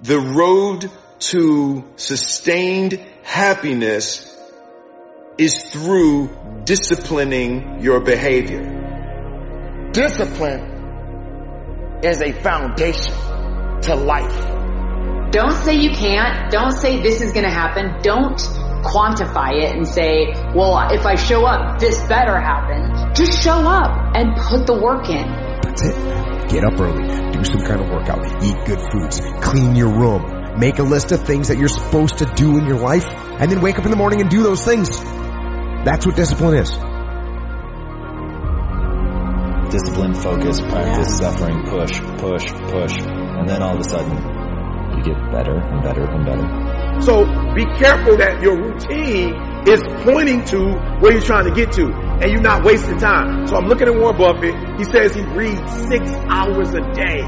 The road to sustained happiness is through disciplining your behavior. Discipline is a foundation to life. Don't say you can't. Don't say this is going to happen. Don't quantify it and say, well, if I show up, this better happen. Just show up and put the work in. That's it. Get up early, do some kind of workout, eat good foods, clean your room, make a list of things that you're supposed to do in your life, and then wake up in the morning and do those things. That's what discipline is. Discipline, focus, practice, suffering, push, push, push, and then all of a sudden, you get better and better and better. So be careful that your routine is pointing to where you're trying to get to and you're not wasting time. So I'm looking at Warren Buffett. He says he reads six hours a day.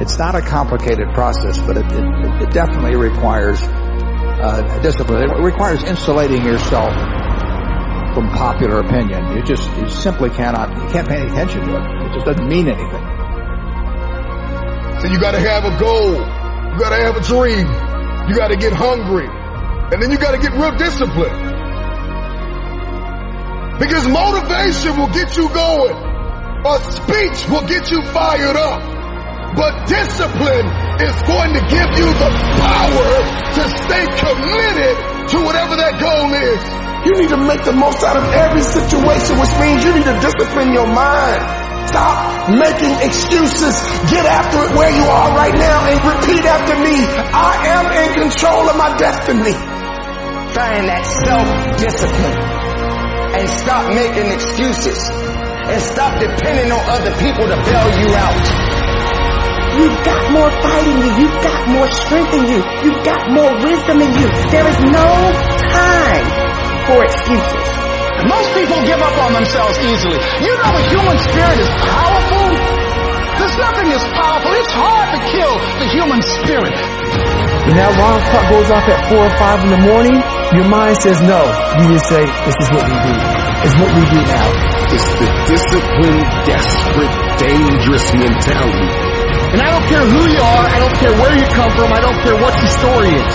It's not a complicated process, but it, it, it definitely requires uh, discipline. It requires insulating yourself from popular opinion. You just you simply cannot you can't pay any attention to it. It just doesn't mean anything. So you got to have a goal. You got to have a dream. You got to get hungry, and then you got to get real disciplined. Because motivation will get you going. A speech will get you fired up. But discipline is going to give you the power to stay committed to whatever that goal is. You need to make the most out of every situation, which means you need to discipline your mind. Stop making excuses. Get after it where you are right now and repeat after me. I am in control of my destiny. Find that self-discipline and stop making excuses and stop depending on other people to bail you out. You've got more fight in you. You've got more strength in you. You've got more wisdom in you. There is no time for excuses. Most people give up on themselves easily. You know the human spirit is powerful. There's nothing as powerful. It's hard to kill the human spirit. When that alarm clock goes off at 4 or 5 in the morning, your mind says no. You just say, this is what we do. It's what we do now. It's the disciplined, desperate, dangerous mentality. And I don't care who you are. I don't care where you come from. I don't care what your story is.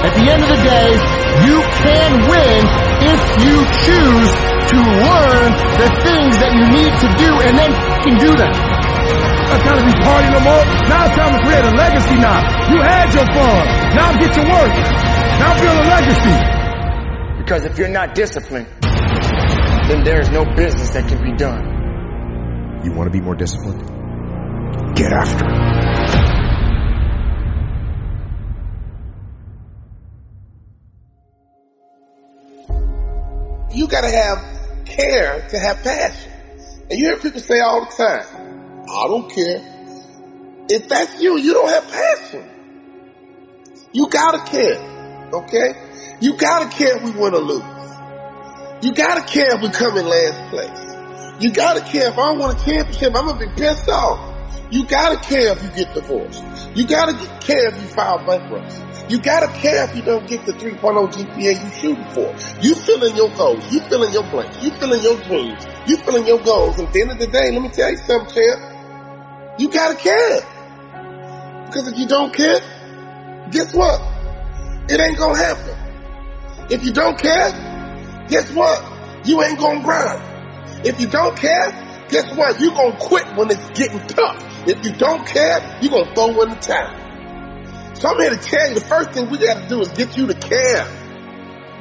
At the end of the day, you can win if you choose to learn the things that you need to do and then can do them. Not time to be partying no more. Now it's time to create a legacy now. You had your fun. Now get to work. Now build a legacy. Because if you're not disciplined, then there is no business that can be done. You want to be more disciplined? Get after it. You gotta have care to have passion. And you hear people say all the time, I don't care. If that's you, you don't have passion. You gotta care. Okay? You gotta care if we win or lose. You gotta care if we come in last place. You gotta care if I want a championship, I'm gonna be pissed off. You gotta care if you get divorced. You gotta care if you file bankruptcy. You gotta care if you don't get the 3.0 GPA you shooting for. You filling your goals. You filling your blanks. You filling your dreams. You filling your goals. And at the end of the day, let me tell you something, champ. You gotta care. Because if you don't care, guess what? It ain't gonna happen. If you don't care, guess what? You ain't gonna grind. If you don't care, guess what? You gonna quit when it's getting tough. If you don't care, you gonna throw in the towel. So I'm here to tell you the first thing we gotta do is get you to care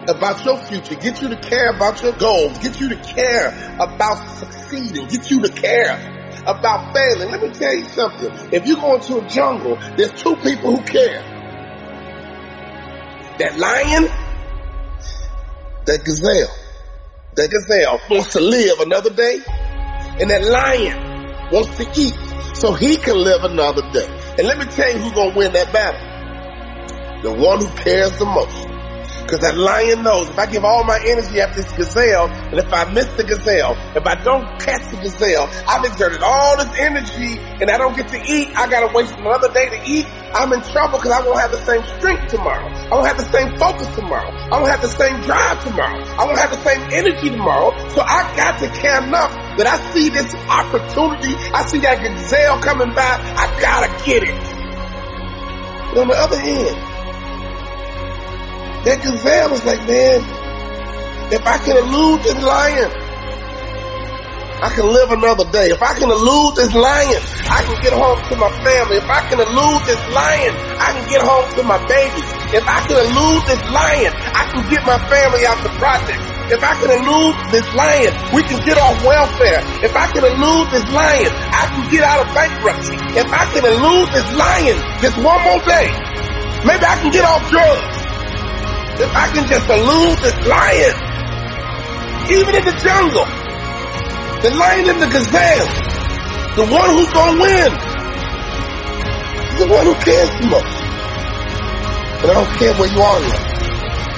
about your future, get you to care about your goals, get you to care about succeeding, get you to care about failing. Let me tell you something. If you go into a jungle, there's two people who care. That lion, that gazelle. That gazelle wants to live another day, and that lion wants to eat so he can live another day. And let me tell you who's gonna win that battle. The one who cares the most. Cause that lion knows if I give all my energy at this gazelle, and if I miss the gazelle, if I don't catch the gazelle, I've exerted all this energy and I don't get to eat, I gotta waste another day to eat, I'm in trouble because I won't have the same strength tomorrow. I won't have the same focus tomorrow. I won't have the same drive tomorrow. I won't have the same energy tomorrow. So I got to care enough that I see this opportunity. I see that gazelle coming by. I gotta get it. But on the other hand, that gazelle was like, man, if I can elude this lion, I can live another day. If I can elude this lion, I can get home to my family. If I can elude this lion, I can get home to my babies. If I can elude this lion, I can get my family out the project. If I can elude this lion, we can get off welfare. If I can elude this lion, I can get out of bankruptcy. If I can elude this lion just one more day, maybe I can get off drugs. If I can just elude this lion, even in the jungle, the lion and the gazelle. The one who's gonna win. The one who cares the most. And I don't care where you are in life.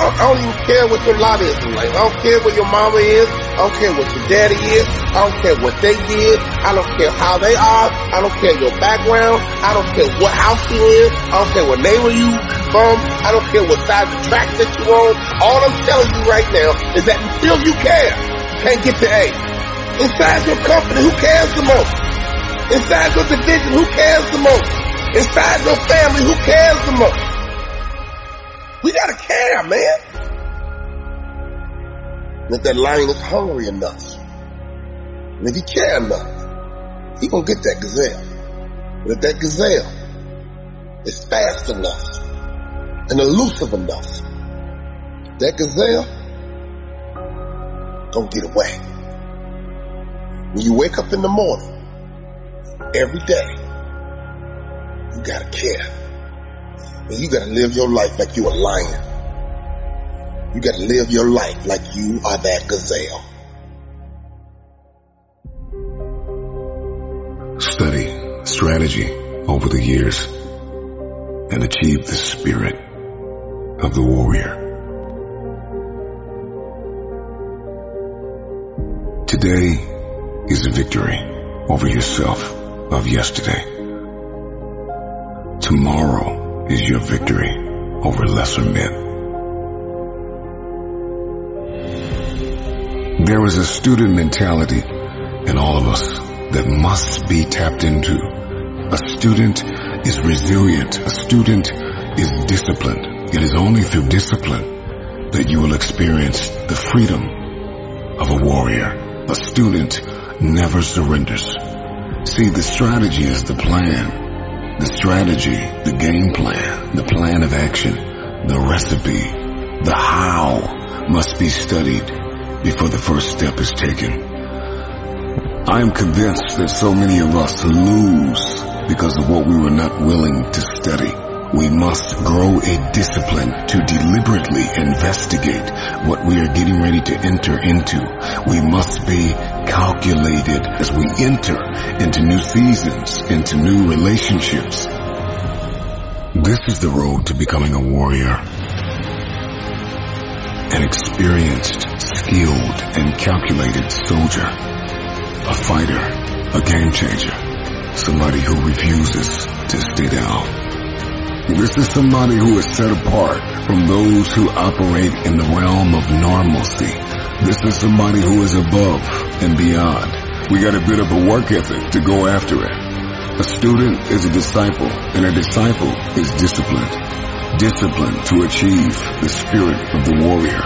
I don't even care what your lot is in life. I don't care where your mama is. I don't care what your daddy is. I don't care what they did. I don't care how they are. I don't care your background. I don't care what house you in. I don't care what neighbor you from. I don't care what size of track that you on. All I'm telling you right now is that until you care, can't get to A. Inside your company, who cares the most? Inside your division, who cares the most? Inside your family, who cares the most? We gotta care, man. If that lion is hungry enough, and if he care enough, he gonna get that gazelle. But if that gazelle is fast enough and elusive enough, that gazelle gonna get away. When you wake up in the morning, every day, you gotta care. And you gotta live your life like you a lion. You gotta live your life like you are that gazelle. Study strategy over the years and achieve the spirit of the warrior. Today, is a victory over yourself of yesterday. Tomorrow is your victory over lesser men. There is a student mentality in all of us that must be tapped into. A student is resilient. A student is disciplined. It is only through discipline that you will experience the freedom of a warrior. A student never surrenders. See, the strategy is the plan. The strategy, the game plan, the plan of action, the recipe, the how must be studied before the first step is taken. I am convinced that so many of us lose because of what we were not willing to study. We must grow a discipline to deliberately investigate what we are getting ready to enter into. We must be calculated as we enter into new seasons, into new relationships. This is the road to becoming a warrior. An experienced, skilled, and calculated soldier. A fighter. A game changer. Somebody who refuses to stay down. This is somebody who is set apart from those who operate in the realm of normalcy. This is somebody who is above and beyond. We got a bit of a work ethic to go after it. A student is a disciple, and a disciple is disciplined. Disciplined to achieve the spirit of the warrior.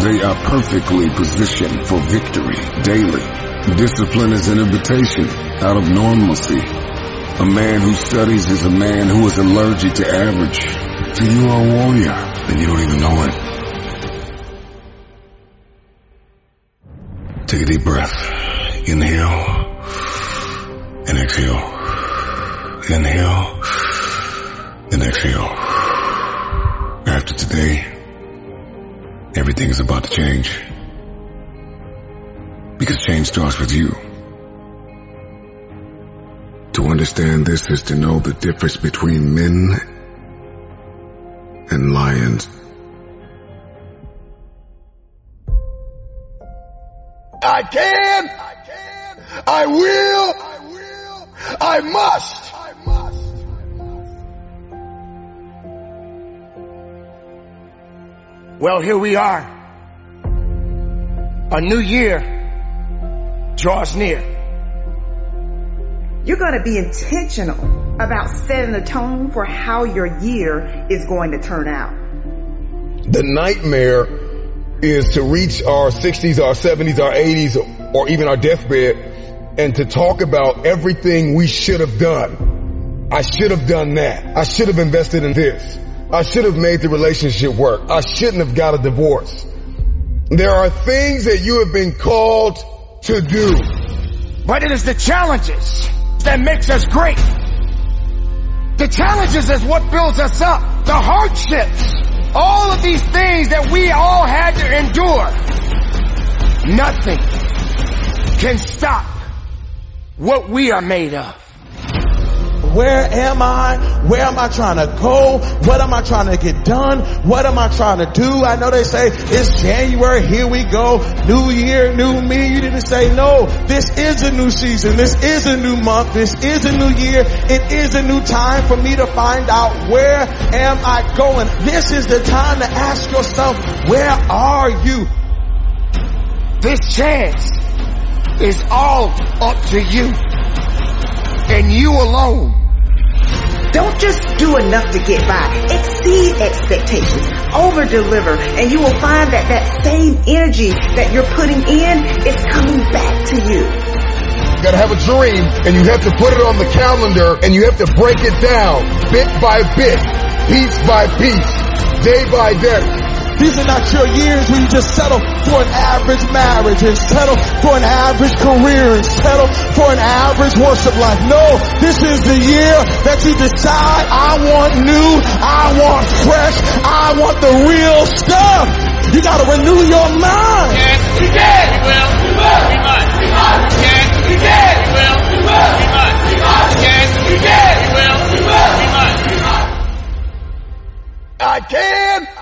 They are perfectly positioned for victory daily. Discipline is an invitation out of normalcy a man who studies is a man who is allergic to average. So you are a warrior, and you don't even know it. Take a deep breath. Inhale and exhale. Inhale and exhale. After today, everything is about to change. Because change starts with you. To understand this is to know the difference between men and lions. I can. I can. I will. I will. I must. I must. Well, here we are. A new year draws near. You're going to be intentional about setting the tone for how your year is going to turn out. The nightmare is to reach our 60s, our 70s, our 80s, or even our deathbed and to talk about everything we should have done. I should have done that. I should have invested in this. I should have made the relationship work. I shouldn't have got a divorce. There are things that you have been called to do. But it is the challenges that makes us great. The challenges is what builds us up. The hardships. All of these things that we all had to endure. Nothing can stop what we are made of. Where am I? Where am I trying to go? What am I trying to get done? What am I trying to do? I know they say it's January, here we go. New year, new me. You didn't say no. This is a new season. This is a new month. This is a new year. It is a new time for me to find out where am I going? This is the time to ask yourself, where are you? This chance is all up to you and you alone. Don't just do enough to get by. Exceed expectations. Over deliver. And you will find that that same energy that you're putting in is coming back to you. You gotta have a dream and you have to put it on the calendar and you have to break it down bit by bit, piece by piece, day by day. These are not your years where you just settle for an average marriage and settle for an average career and settle for an average worship life. No, this is the year that you decide I want new, I want fresh, I want the real stuff. You gotta renew your mind. Yes, we did. We will. We will. We must. We must. Yes, we did. We will. We will. We must. We must. Yes, we did. We will. We will. We must. We must. I can.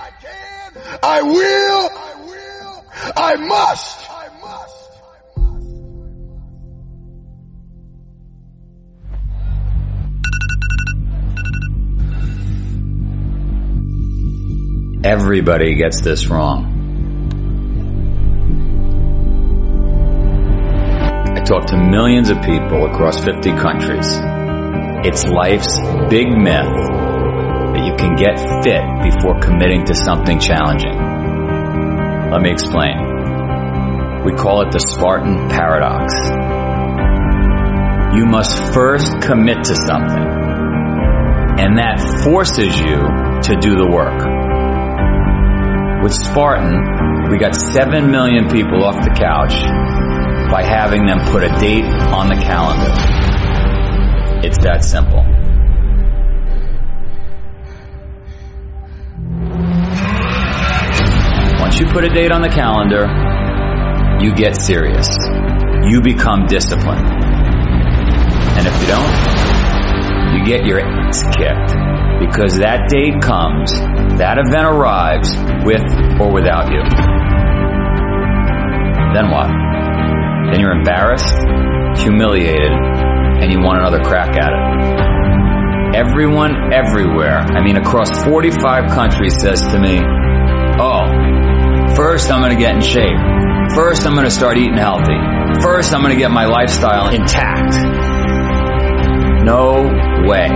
I will. I will. I must. I must. Everybody gets this wrong. I talk to millions of people across 50 countries. It's life's big myth you can get fit before committing to something challenging. Let me explain. We call it the Spartan paradox. You must first commit to something, and that forces you to do the work. With Spartan, we got 7 million people off the couch by having them put a date on the calendar. It's that simple. Once you put a date on the calendar, you get serious. You become disciplined. And if you don't, you get your ass kicked because that date comes, that event arrives with or without you. Then what? Then you're embarrassed, humiliated, and you want another crack at it. Everyone everywhere, I mean across 45 countries says to me, oh, First, I'm going to get in shape. First, I'm going to start eating healthy. First, I'm going to get my lifestyle intact. No way.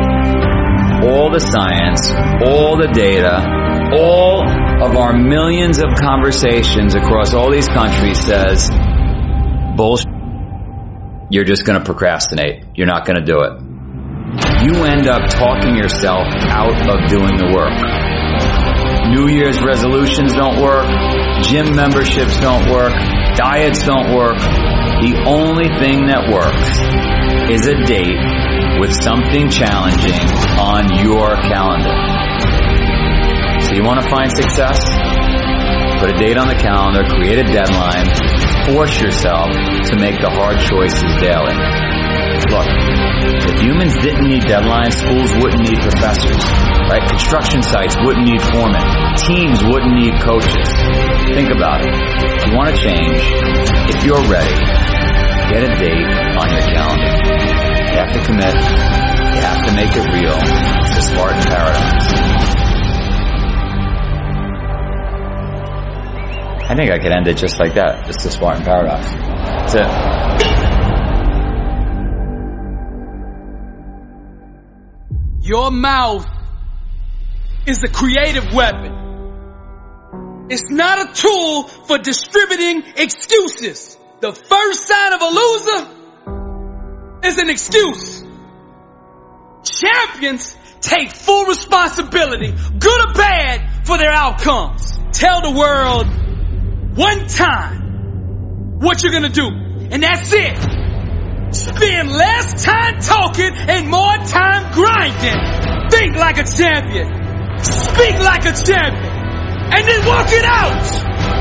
All the science, all the data, all of our millions of conversations across all these countries says, bullshit. You're just going to procrastinate. You're not going to do it. You end up talking yourself out of doing the work. New Year's resolutions don't work. Gym memberships don't work. Diets don't work. The only thing that works is a date with something challenging on your calendar. So you want to find success? Put a date on the calendar, create a deadline, force yourself to make the hard choices daily. Look, if humans didn't need deadlines, schools wouldn't need professors, right? Construction sites wouldn't need foremen. Teams wouldn't need coaches. Think about it. If you want to change, if you're ready, get a date on your calendar. You have to commit. You have to make it real. It's a Spartan paradox. I think I could end it just like that. Just the Spartan paradox. That's it. Your mouth is a creative weapon. It's not a tool for distributing excuses. The first sign of a loser is an excuse. Champions take full responsibility, good or bad, for their outcomes. Tell the world one time what you're gonna do, and that's it. Spend less time talking and more time grinding. Think like a champion. Speak like a champion. And then walk it out.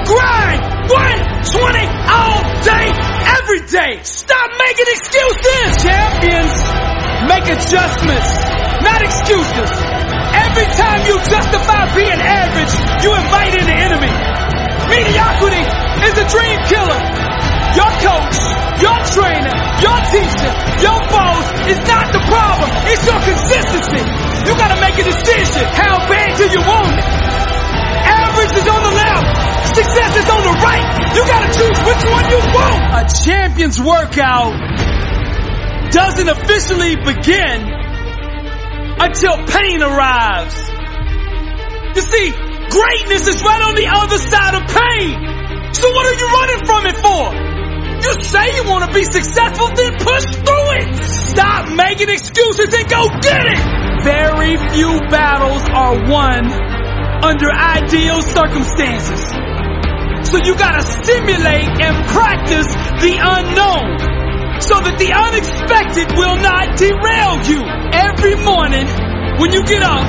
Grind 120 all day, every day. Stop making excuses. Champions make adjustments, not excuses. Every time you justify being average, you invite in the enemy. Mediocrity is a dream killer. Your coach, your trainer, your teacher, your boss is not the problem. It's your consistency. You gotta make a decision. How bad do you want it? Average is on the left. Success is on the right. You gotta choose which one you want. A champion's workout doesn't officially begin until pain arrives. You see, greatness is right on the other side of pain. So what are you running from it for? You say you want to be successful, then push through it. Stop making excuses and go get it. Very few battles are won under ideal circumstances. So you gotta simulate and practice the unknown so that the unexpected will not derail you. Every morning when you get up,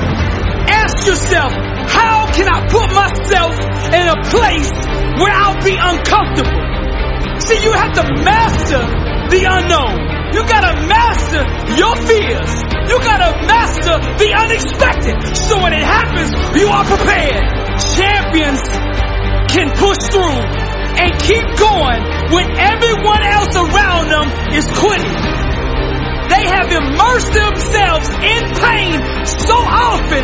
ask yourself, how can I put myself in a place where I'll be uncomfortable? See, you have to master the unknown. You gotta master your fears. You gotta master the unexpected. So when it happens, you are prepared. Champions can push through and keep going when everyone else around them is quitting. They have immersed themselves in pain so often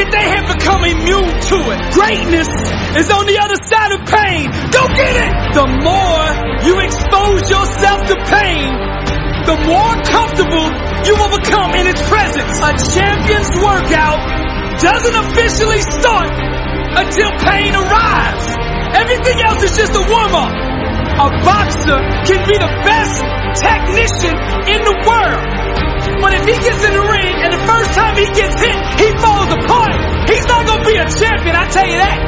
that they have become immune to it. Greatness is on the other side of pain. Go get it! The more you expose yourself to pain, the more comfortable you will become in its presence. A champion's workout doesn't officially start until pain arrives. Everything else is just a warm-up. A boxer can be the best technician in the world. But if he gets in the ring and the first time he gets hit, he falls apart, he's not gonna be a champion, I tell you that.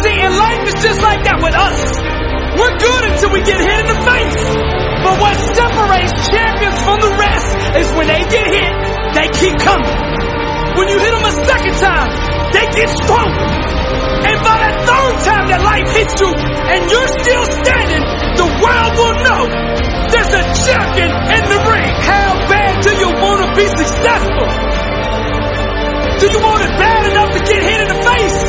See, in life it's just like that with us. We're good until we get hit in the face. But what separates champions from the rest is when they get hit, they keep coming. When you hit them a second time, they get stronger. And by the third time that life hits you and you're still standing, the world will know there's a champion in the ring. How bad do you want to be successful? Do you want it bad enough to get hit in the face?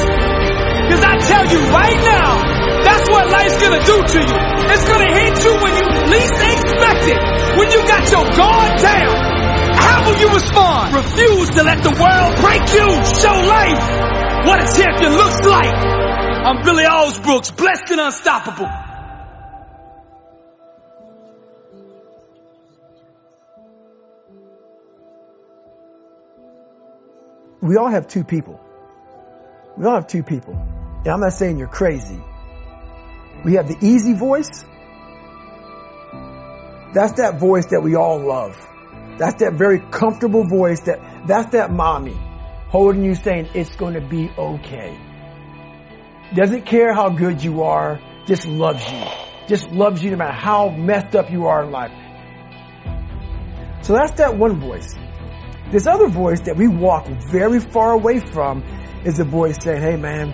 Cause I tell you right now, that's what life's gonna do to you. It's gonna hit you when you least expect it. When you got your guard down. How will you respond? Refuse to let the world break you. Show life what a champion looks like. I'm Billy Alsbrooks, blessed and unstoppable. we all have two people. We all have two people. And I'm not saying you're crazy. We have the easy voice. That's that voice that we all love. That's that very comfortable voice that, that's that mommy holding you saying it's going to be okay. Doesn't care how good you are, just loves you. Just loves you no matter how messed up you are in life. So that's that one voice. This other voice that we walk very far away from is the voice saying, hey man,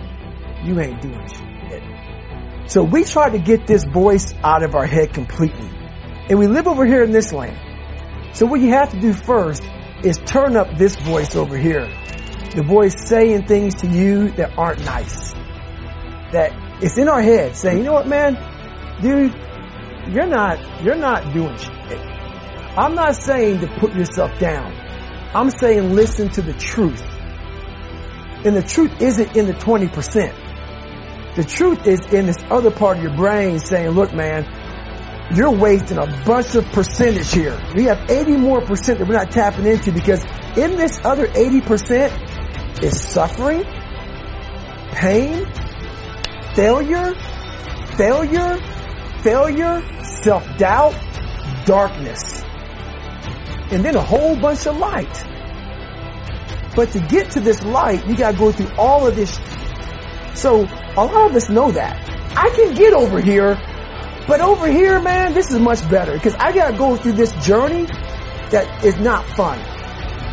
you ain't doing shit. So we try to get this voice out of our head completely. And we live over here in this land. So what you have to do first is turn up this voice over here. The voice saying things to you that aren't nice. That it's in our head saying, you know what man, dude, you're not, you're not doing shit. I'm not saying to put yourself down. I'm saying listen to the truth. And the truth isn't in the 20%. The truth is in this other part of your brain saying, look man, you're wasting a bunch of percentage here. We have 80 more percent that we're not tapping into because in this other 80 percent is suffering, pain, failure, failure, failure, self-doubt, darkness, and then a whole bunch of light. But to get to this light, you gotta go through all of this. So a lot of us know that. I can get over here, but over here, man, this is much better because I gotta go through this journey that is not fun.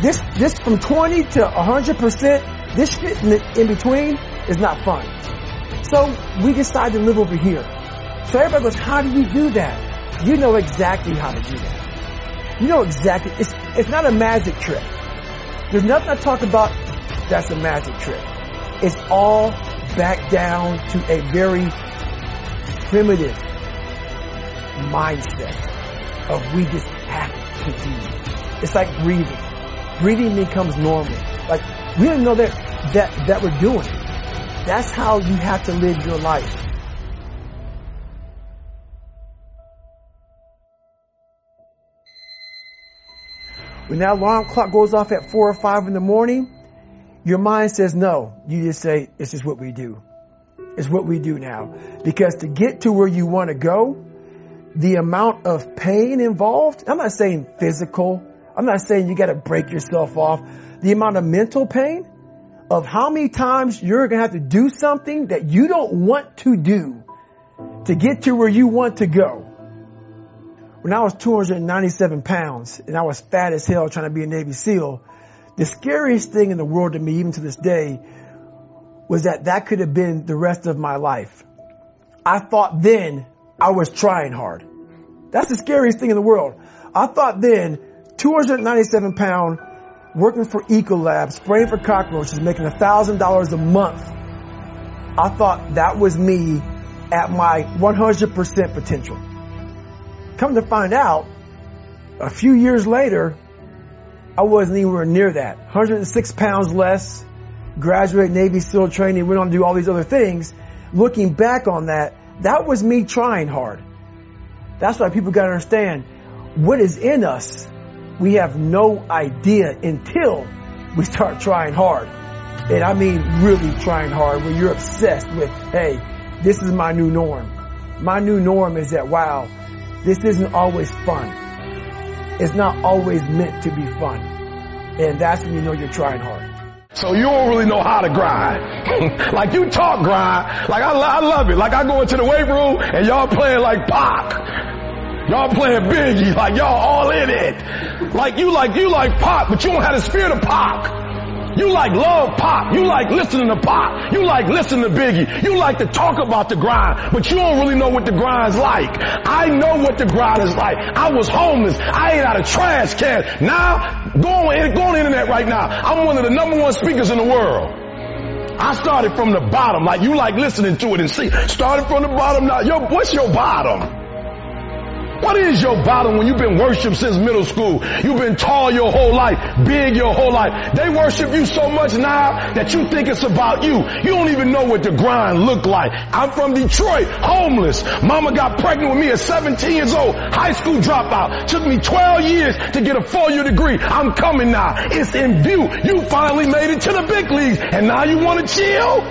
This, this from 20 to 100%, this shit in, the, in between is not fun. So we decide to live over here. So everybody goes, how do you do that? You know exactly how to do that. You know exactly, it's, it's not a magic trick. There's nothing I talk about that's a magic trick. It's all back down to a very primitive mindset of we just have to do. It's like breathing. Breathing becomes normal. Like we don't know that that that we're doing. That's how you have to live your life. When that alarm clock goes off at four or five in the morning, your mind says no. You just say, this is what we do. It's what we do now. Because to get to where you want to go, the amount of pain involved, I'm not saying physical. I'm not saying you got to break yourself off. The amount of mental pain of how many times you're to have to do something that you don't want to do to get to where you want to go. When I was 297 pounds and I was fat as hell trying to be a Navy SEAL, the scariest thing in the world to me, even to this day, was that that could have been the rest of my life. I thought then I was trying hard. That's the scariest thing in the world. I thought then 297 pound working for Ecolab, spraying for cockroaches, making a thousand dollars a month. I thought that was me at my 100% potential. Come to find out, a few years later, I wasn't anywhere near that. 106 pounds less, graduate Navy SEAL training, went on to do all these other things. Looking back on that, that was me trying hard. That's why people gotta understand what is in us. We have no idea until we start trying hard. And I mean really trying hard when you're obsessed with, hey, this is my new norm. My new norm is that, wow, this isn't always fun. It's not always meant to be fun. And that's when you know you're trying hard. So you don't really know how to grind. like you talk grind. Like I, I love it. Like I go into the weight room and y'all playing like Pac. Y'all playing Biggie. Like y'all all in it. Like you like, you like Pac, but you don't have the spirit of Pac. You like love pop. You like listening to pop. You like listening to Biggie. You like to talk about the grind, but you don't really know what the grind's like. I know what the grind is like. I was homeless. I ate out of trash cans. Now, go on, go on the internet right now. I'm one of the number one speakers in the world. I started from the bottom, like you like listening to it and see. Started from the bottom now. Yo, what's your bottom? What is your bottom when you've been worshiped since middle school? You've been tall your whole life, big your whole life. They worship you so much now that you think it's about you. You don't even know what the grind look like. I'm from Detroit, homeless. Mama got pregnant with me at 17 years old, high school dropout. Took me 12 years to get a four-year degree. I'm coming now. It's in view. You finally made it to the big leagues and now you want to chill?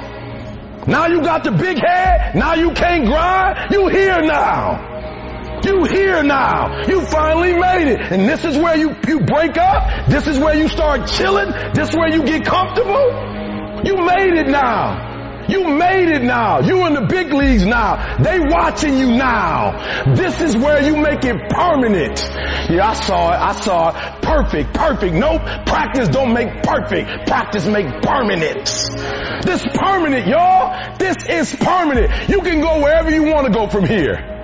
Now you got the big head. Now you can't grind. You here now. You here now. You finally made it. And this is where you, you break up. This is where you start chilling. This is where you get comfortable. You made it now. You made it now. You in the big leagues now. They watching you now. This is where you make it permanent. Yeah, I saw it. I saw it. Perfect. Perfect. Nope. Practice don't make perfect. Practice make permanent. This permanent, y'all. This is permanent. You can go wherever you want to go from here.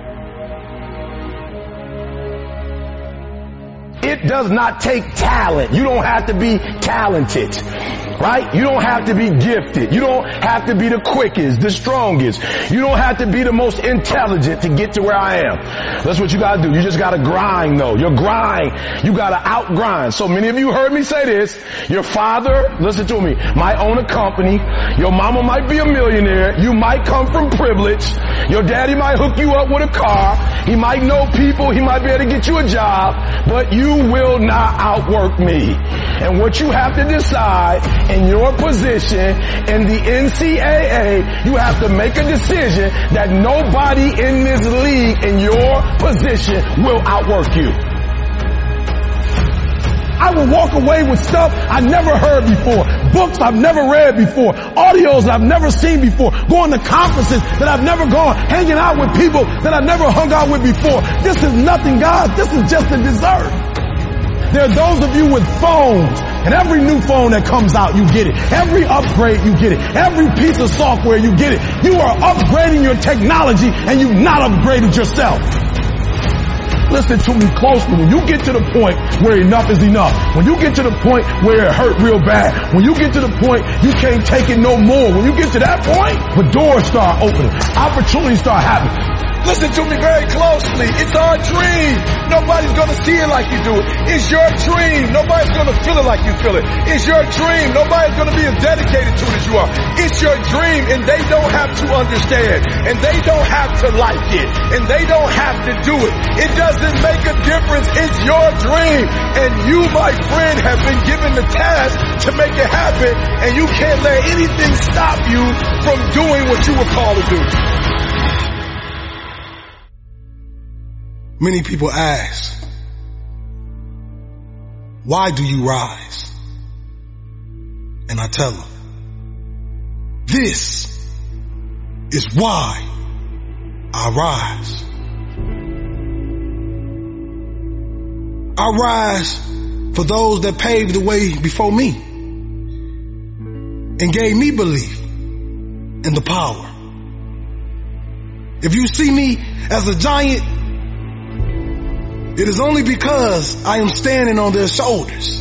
It does not take talent. You don't have to be talented. Right? You don't have to be gifted. You don't have to be the quickest, the strongest. You don't have to be the most intelligent to get to where I am. That's what you gotta do. You just gotta grind though. Your grind, you gotta outgrind. So many of you heard me say this. Your father, listen to me, might own a company. Your mama might be a millionaire. You might come from privilege. Your daddy might hook you up with a car. He might know people. He might be able to get you a job, but you will not outwork me. And what you have to decide in your position in the NCAA, you have to make a decision that nobody in this league in your position will outwork you. I will walk away with stuff I never heard before, books I've never read before, audios I've never seen before, going to conferences that I've never gone, hanging out with people that I've never hung out with before. This is nothing, God. This is just a dessert. There are those of you with phones, and every new phone that comes out, you get it. Every upgrade, you get it. Every piece of software, you get it. You are upgrading your technology, and you've not upgraded yourself. Listen to me closely. When you get to the point where enough is enough, when you get to the point where it hurt real bad, when you get to the point you can't take it no more, when you get to that point, the doors start opening, opportunities start happening. Listen to me very closely. It's our dream. Nobody's gonna see it like you do it. It's your dream. Nobody's gonna feel it like you feel it. It's your dream. Nobody's gonna be as dedicated to it as you are. It's your dream and they don't have to understand and they don't have to like it and they don't have to do it. It doesn't make a difference. It's your dream and you, my friend, have been given the task to make it happen and you can't let anything stop you from doing what you were called to do. Many people ask, why do you rise? And I tell them, this is why I rise. I rise for those that paved the way before me and gave me belief in the power. If you see me as a giant, it is only because I am standing on their shoulders.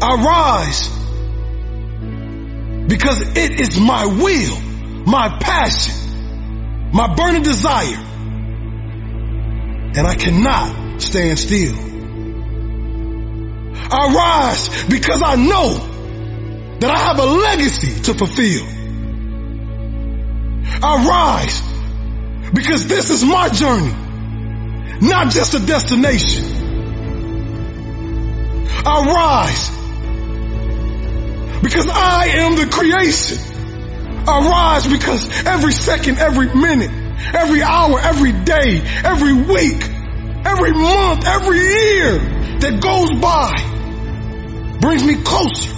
I rise because it is my will, my passion, my burning desire, and I cannot stand still. I rise because I know that I have a legacy to fulfill. I rise because this is my journey not just a destination. I rise because I am the creation. I rise because every second, every minute, every hour, every day, every week, every month, every year that goes by brings me closer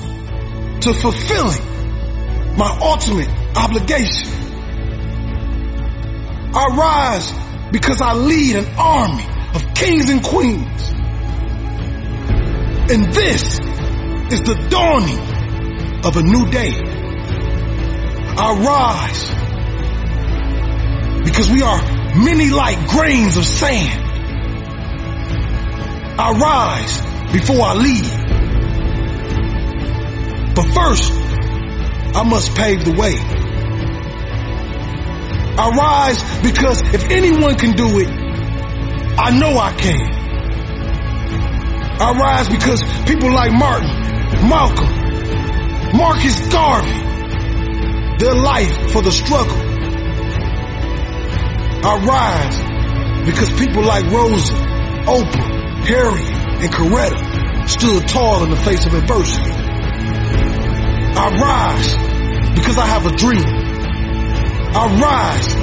to fulfilling my ultimate obligation. I rise because I lead an army of kings and queens. And this is the dawning of a new day. I rise because we are many like grains of sand. I rise before I lead. But first, I must pave the way. I rise because if anyone can do it, I know I can. I rise because people like Martin, Malcolm, Marcus Garvey, their life for the struggle. I rise because people like Rosa, Oprah, Harriet, and Coretta stood tall in the face of adversity. I rise because I have a dream. I rise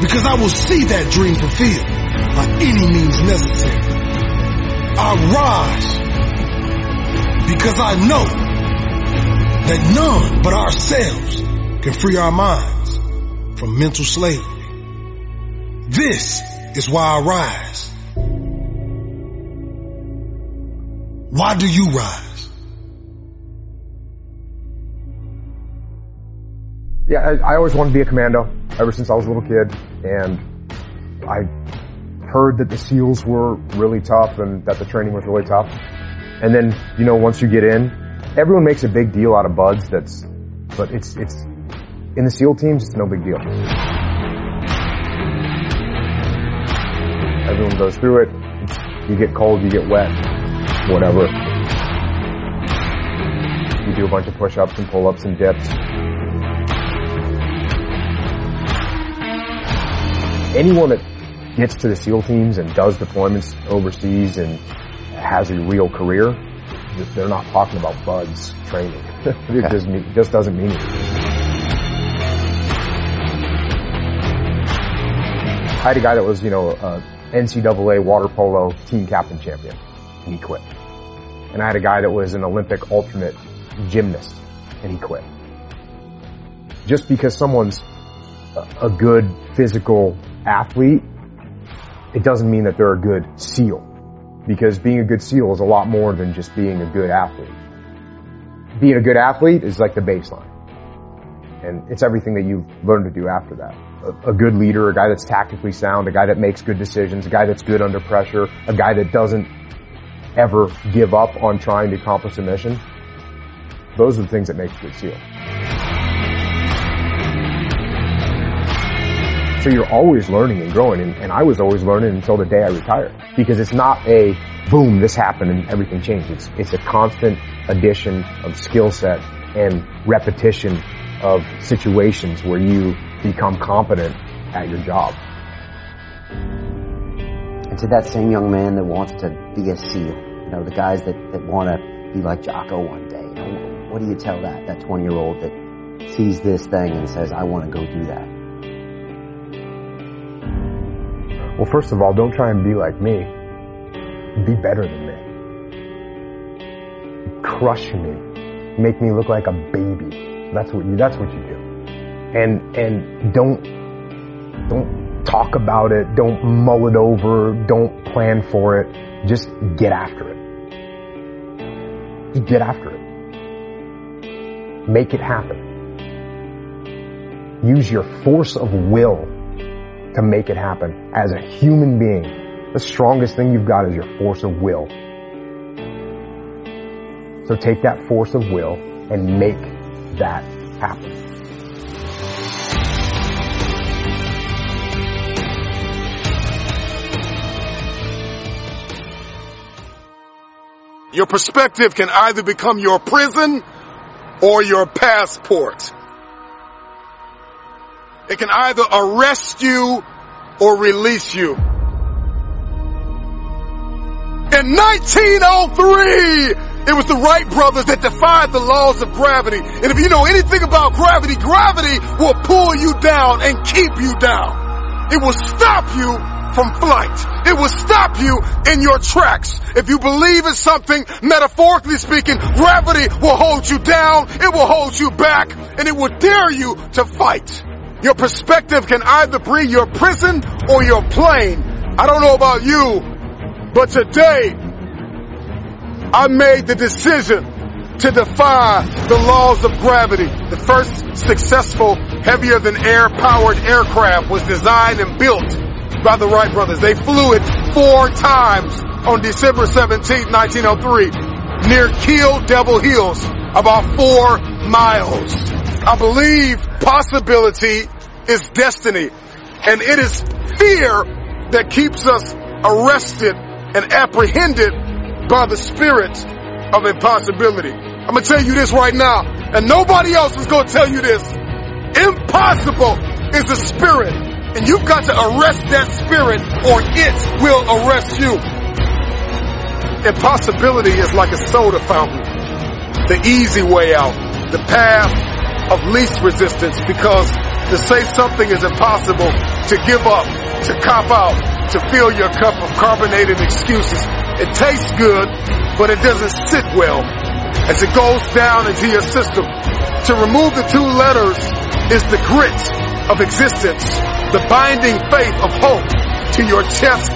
because I will see that dream fulfilled by any means necessary. I rise because I know that none but ourselves can free our minds from mental slavery. This is why I rise. Why do you rise? Yeah, I, I always wanted to be a commando ever since I was a little kid, and I heard that the SEALs were really tough and that the training was really tough. And then, you know, once you get in, everyone makes a big deal out of BUD/S. That's, but it's it's in the SEAL teams, it's no big deal. Everyone goes through it. You get cold, you get wet, whatever. You do a bunch of push-ups and pull-ups and dips. Anyone that gets to the SEAL teams and does deployments overseas and has a real career, they're not talking about BUD/S training. it just, mean, just doesn't mean it. I had a guy that was, you know, a NCAA water polo team captain champion, and he quit. And I had a guy that was an Olympic alternate gymnast, and he quit. Just because someone's a good physical athlete, it doesn't mean that they're a good SEAL. Because being a good SEAL is a lot more than just being a good athlete. Being a good athlete is like the baseline. And it's everything that you've learned to do after that. A, a good leader, a guy that's tactically sound, a guy that makes good decisions, a guy that's good under pressure, a guy that doesn't ever give up on trying to accomplish a mission. Those are the things that make a good SEAL. So you're always learning and growing, and, and, I was always learning until the day I retired. Because it's not a boom, this happened and everything changed. It's it's a constant addition of skill set and repetition of situations where you become competent at your job. And to that same young man that wants to be a SEAL, you know, the guys that, that want to be like Jocko one day, you know, what do you tell that, that 20 year old that sees this thing and says, I want to go do that? Well, first of all, don't try and be like me. Be better than me. Crush me. Make me look like a baby. That's what you, that's what you do. And, and don't, don't talk about it. Don't mull it over. Don't plan for it. Just get after it. Get after it. Make it happen. Use your force of will to make it happen. As a human being, the strongest thing you've got is your force of will. So take that force of will and make that happen. Your perspective can either become your prison or your passport. It can either arrest you or release you. In 1903, it was the Wright brothers that defied the laws of gravity. And if you know anything about gravity, gravity will pull you down and keep you down. It will stop you from flight. It will stop you in your tracks. If you believe in something, metaphorically speaking, gravity will hold you down, it will hold you back, and it will dare you to fight. Your perspective can either be your prison or your plane. I don't know about you, but today I made the decision to defy the laws of gravity. The first successful heavier than air powered aircraft was designed and built by the Wright brothers. They flew it four times on December 17, 1903 near Kill Devil Hills, about four miles. I believe possibility is destiny. And it is fear that keeps us arrested and apprehended by the spirit of impossibility. I'm going to tell you this right now, and nobody else is going to tell you this. Impossible is the spirit, and you've got to arrest that spirit or it will arrest you. Impossibility is like a soda fountain, the easy way out, the path of least resistance because to say something is impossible, to give up, to cop out, to fill your cup of carbonated excuses. It tastes good, but it doesn't sit well as it goes down into your system. To remove the two letters is the grit of existence, the binding faith of hope to your chest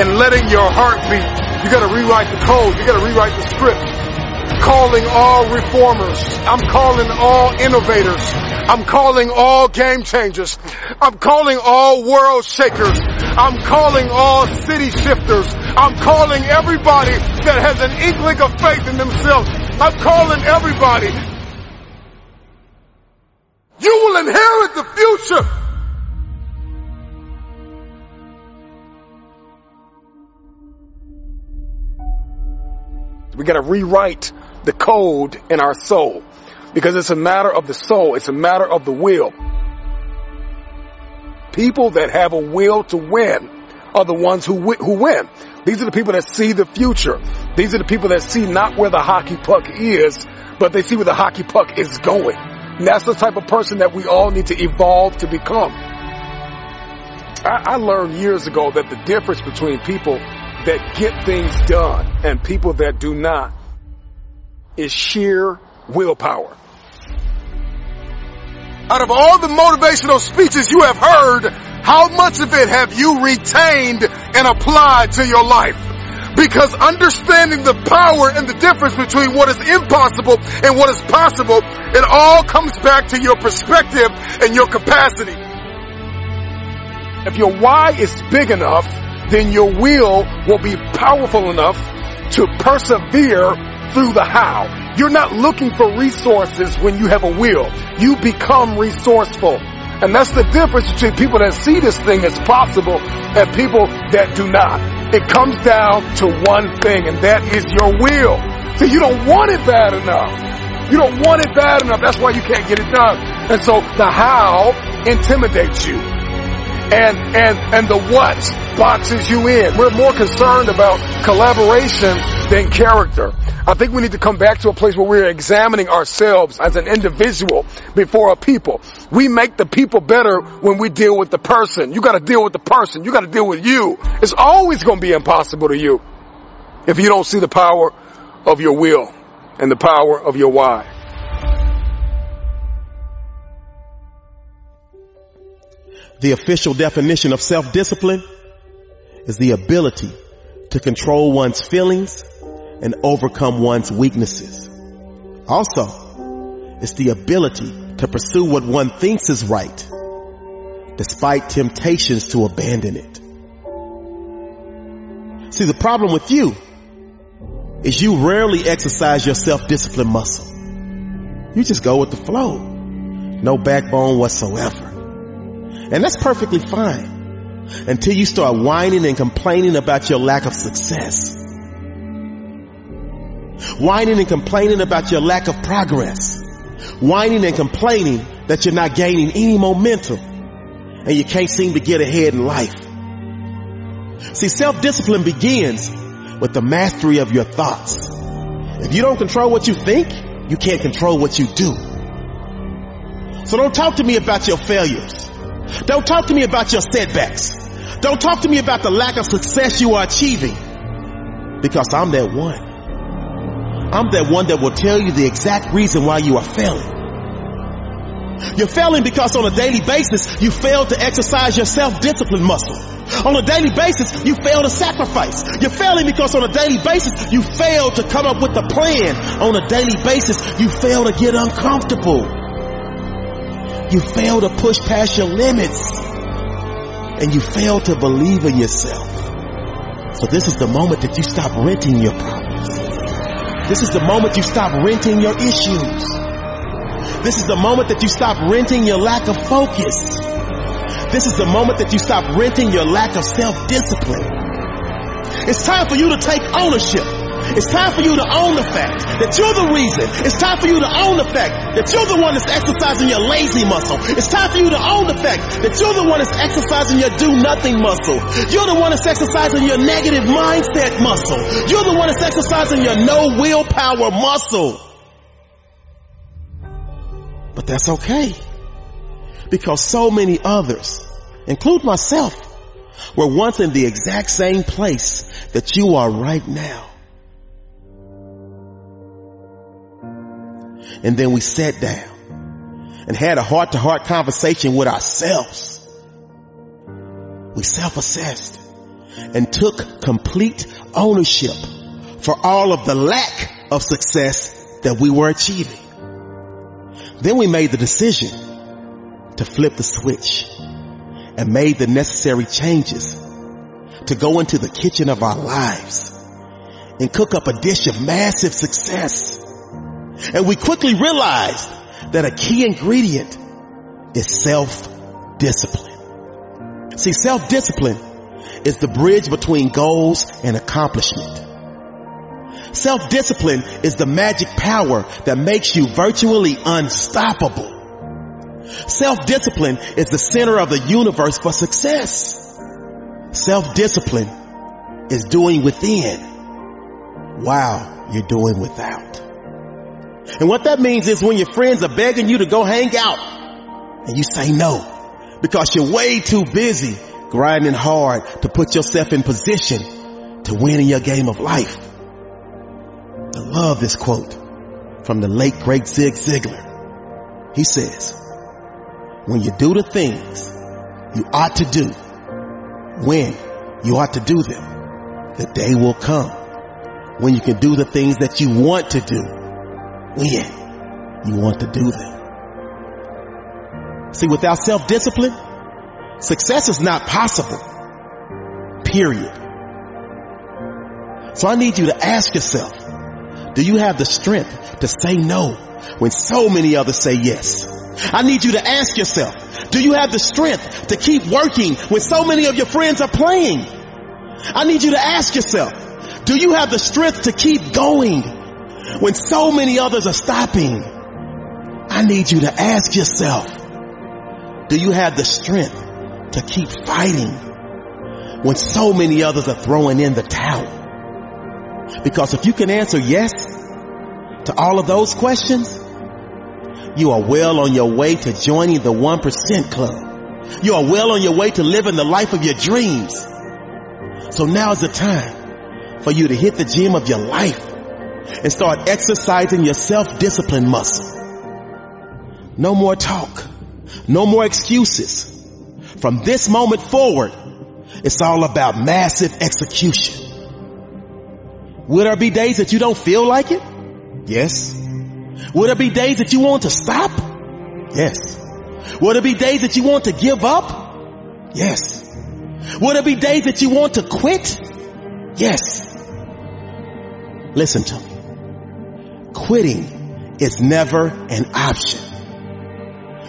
and letting your heart beat. You gotta rewrite the code. You gotta rewrite the script calling all reformers. I'm calling all innovators. I'm calling all game changers. I'm calling all world shakers. I'm calling all city shifters. I'm calling everybody that has an inkling of faith in themselves. I'm calling everybody. You will inherit the future. We got to rewrite the code in our soul because it's a matter of the soul. It's a matter of the will. People that have a will to win are the ones who, who win. These are the people that see the future. These are the people that see not where the hockey puck is, but they see where the hockey puck is going. And that's the type of person that we all need to evolve to become. I, I learned years ago that the difference between people that get things done and people that do not is sheer willpower. Out of all the motivational speeches you have heard, how much of it have you retained and applied to your life? Because understanding the power and the difference between what is impossible and what is possible, it all comes back to your perspective and your capacity. If your why is big enough, then your will will be powerful enough to persevere through the how. You're not looking for resources when you have a will. You become resourceful. And that's the difference between people that see this thing as possible and people that do not. It comes down to one thing and that is your will. So you don't want it bad enough. You don't want it bad enough. That's why you can't get it done. And so the how intimidates you. And, and, and the what boxes you in. We're more concerned about collaboration than character. I think we need to come back to a place where we're examining ourselves as an individual before a people. We make the people better when we deal with the person. You gotta deal with the person. You gotta deal with you. It's always gonna be impossible to you if you don't see the power of your will and the power of your why. The official definition of self-discipline is the ability to control one's feelings and overcome one's weaknesses. Also, it's the ability to pursue what one thinks is right despite temptations to abandon it. See, the problem with you is you rarely exercise your self-discipline muscle. You just go with the flow. No backbone whatsoever. And that's perfectly fine until you start whining and complaining about your lack of success. Whining and complaining about your lack of progress. Whining and complaining that you're not gaining any momentum and you can't seem to get ahead in life. See, self-discipline begins with the mastery of your thoughts. If you don't control what you think, you can't control what you do. So don't talk to me about your failures. Don't talk to me about your setbacks. Don't talk to me about the lack of success you are achieving. Because I'm that one. I'm that one that will tell you the exact reason why you are failing. You're failing because on a daily basis, you fail to exercise your self-discipline muscle. On a daily basis, you fail to sacrifice. You're failing because on a daily basis, you fail to come up with a plan. On a daily basis, you fail to get uncomfortable. You fail to push past your limits. And you fail to believe in yourself. So this is the moment that you stop renting your problems. This is the moment you stop renting your issues. This is the moment that you stop renting your lack of focus. This is the moment that you stop renting your lack of self-discipline. It's time for you to take ownership. It's time for you to own the fact that you're the reason. It's time for you to own the fact that you're the one that's exercising your lazy muscle. It's time for you to own the fact that you're the one that's exercising your do nothing muscle. You're the one that's exercising your negative mindset muscle. You're the one that's exercising your no willpower muscle. But that's okay. Because so many others, include myself, were once in the exact same place that you are right now. And then we sat down and had a heart to heart conversation with ourselves. We self-assessed and took complete ownership for all of the lack of success that we were achieving. Then we made the decision to flip the switch and made the necessary changes to go into the kitchen of our lives and cook up a dish of massive success. And we quickly realized that a key ingredient is self-discipline. See, self-discipline is the bridge between goals and accomplishment. Self-discipline is the magic power that makes you virtually unstoppable. Self-discipline is the center of the universe for success. Self-discipline is doing within while you're doing without. And what that means is when your friends are begging you to go hang out and you say no because you're way too busy grinding hard to put yourself in position to win in your game of life. I love this quote from the late great Zig Ziglar. He says, when you do the things you ought to do, when you ought to do them, the day will come when you can do the things that you want to do, Oh, when you want to do them. See, without self-discipline, success is not possible. Period. So I need you to ask yourself, do you have the strength to say no when so many others say yes? I need you to ask yourself, do you have the strength to keep working when so many of your friends are playing? I need you to ask yourself, do you have the strength to keep going when so many others are stopping? I need you to ask yourself, do you have the strength to keep fighting when so many others are throwing in the towel? Because if you can answer yes to all of those questions, you are well on your way to joining the 1% club. You are well on your way to living the life of your dreams. So now is the time for you to hit the gym of your life and start exercising your self-discipline muscle. No more talk. No more excuses. From this moment forward, it's all about massive execution. Will there be days that you don't feel like it? Yes. Will there be days that you want to stop? Yes. Will there be days that you want to give up? Yes. Will there be days that you want to quit? Yes. Listen to me. Quitting is never an option.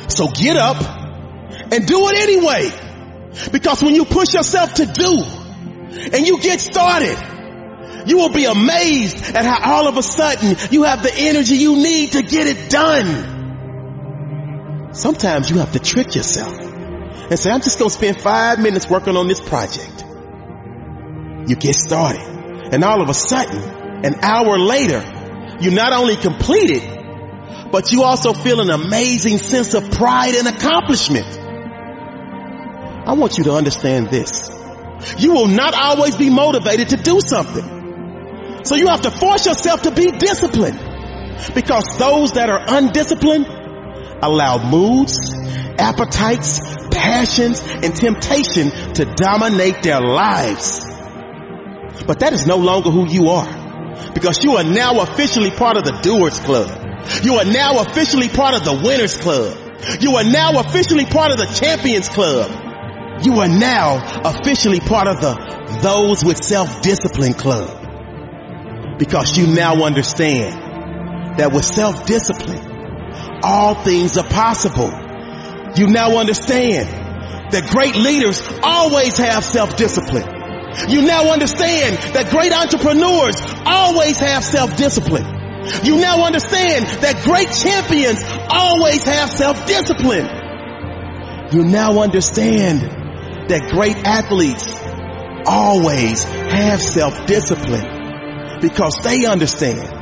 So get up and do it anyway. Because when you push yourself to do and you get started, you will be amazed at how all of a sudden you have the energy you need to get it done. Sometimes you have to trick yourself and say, I'm just going to spend five minutes working on this project. You get started and all of a sudden, an hour later, you not only complete it, but you also feel an amazing sense of pride and accomplishment. I want you to understand this. You will not always be motivated to do something. So you have to force yourself to be disciplined because those that are undisciplined allow moods, appetites, passions, and temptation to dominate their lives. But that is no longer who you are because you are now officially part of the doers club. You are now officially part of the winners club. You are now officially part of the champions club. You are now officially part of the those with self-discipline club because you now understand that with self-discipline, all things are possible. You now understand that great leaders always have self-discipline. You now understand that great entrepreneurs always have self-discipline. You now understand that great champions always have self-discipline. You now understand that great athletes always have self-discipline because they understand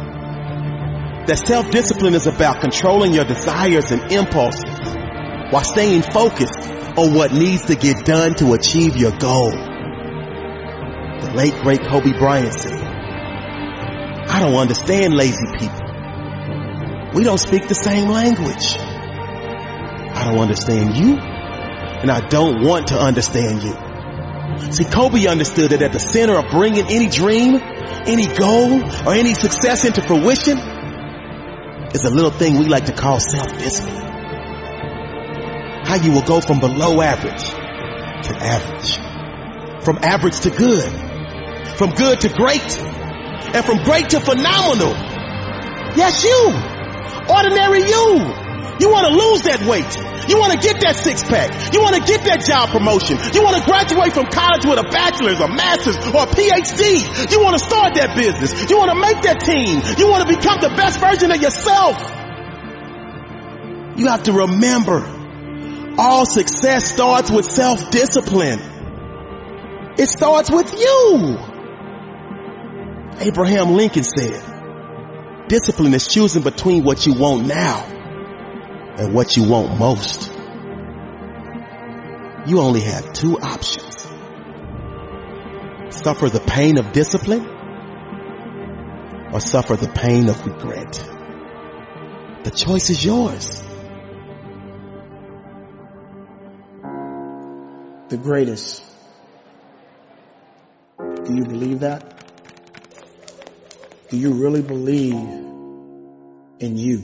that self-discipline is about controlling your desires and impulses while staying focused on what needs to get done to achieve your goal. The late great Kobe Bryant said, I don't understand lazy people. We don't speak the same language. I don't understand you and I don't want to understand you. See, Kobe understood that at the center of bringing any dream any goal or any success into fruition is a little thing we like to call self-discipline. How you will go from below average to average. From average to good. From good to great. And from great to phenomenal. Yes, you. Ordinary you. You want to lose that weight. You want to get that six pack. You want to get that job promotion. You want to graduate from college with a bachelor's, a master's, or a PhD. You want to start that business. You want to make that team. You want to become the best version of yourself. You have to remember All success starts with self-discipline. It starts with you. Abraham Lincoln said, discipline is choosing between what you want now and what you want most. You only have two options. Suffer the pain of discipline or suffer the pain of regret. The choice is yours. The greatest. Do you believe that? Do you really believe in you?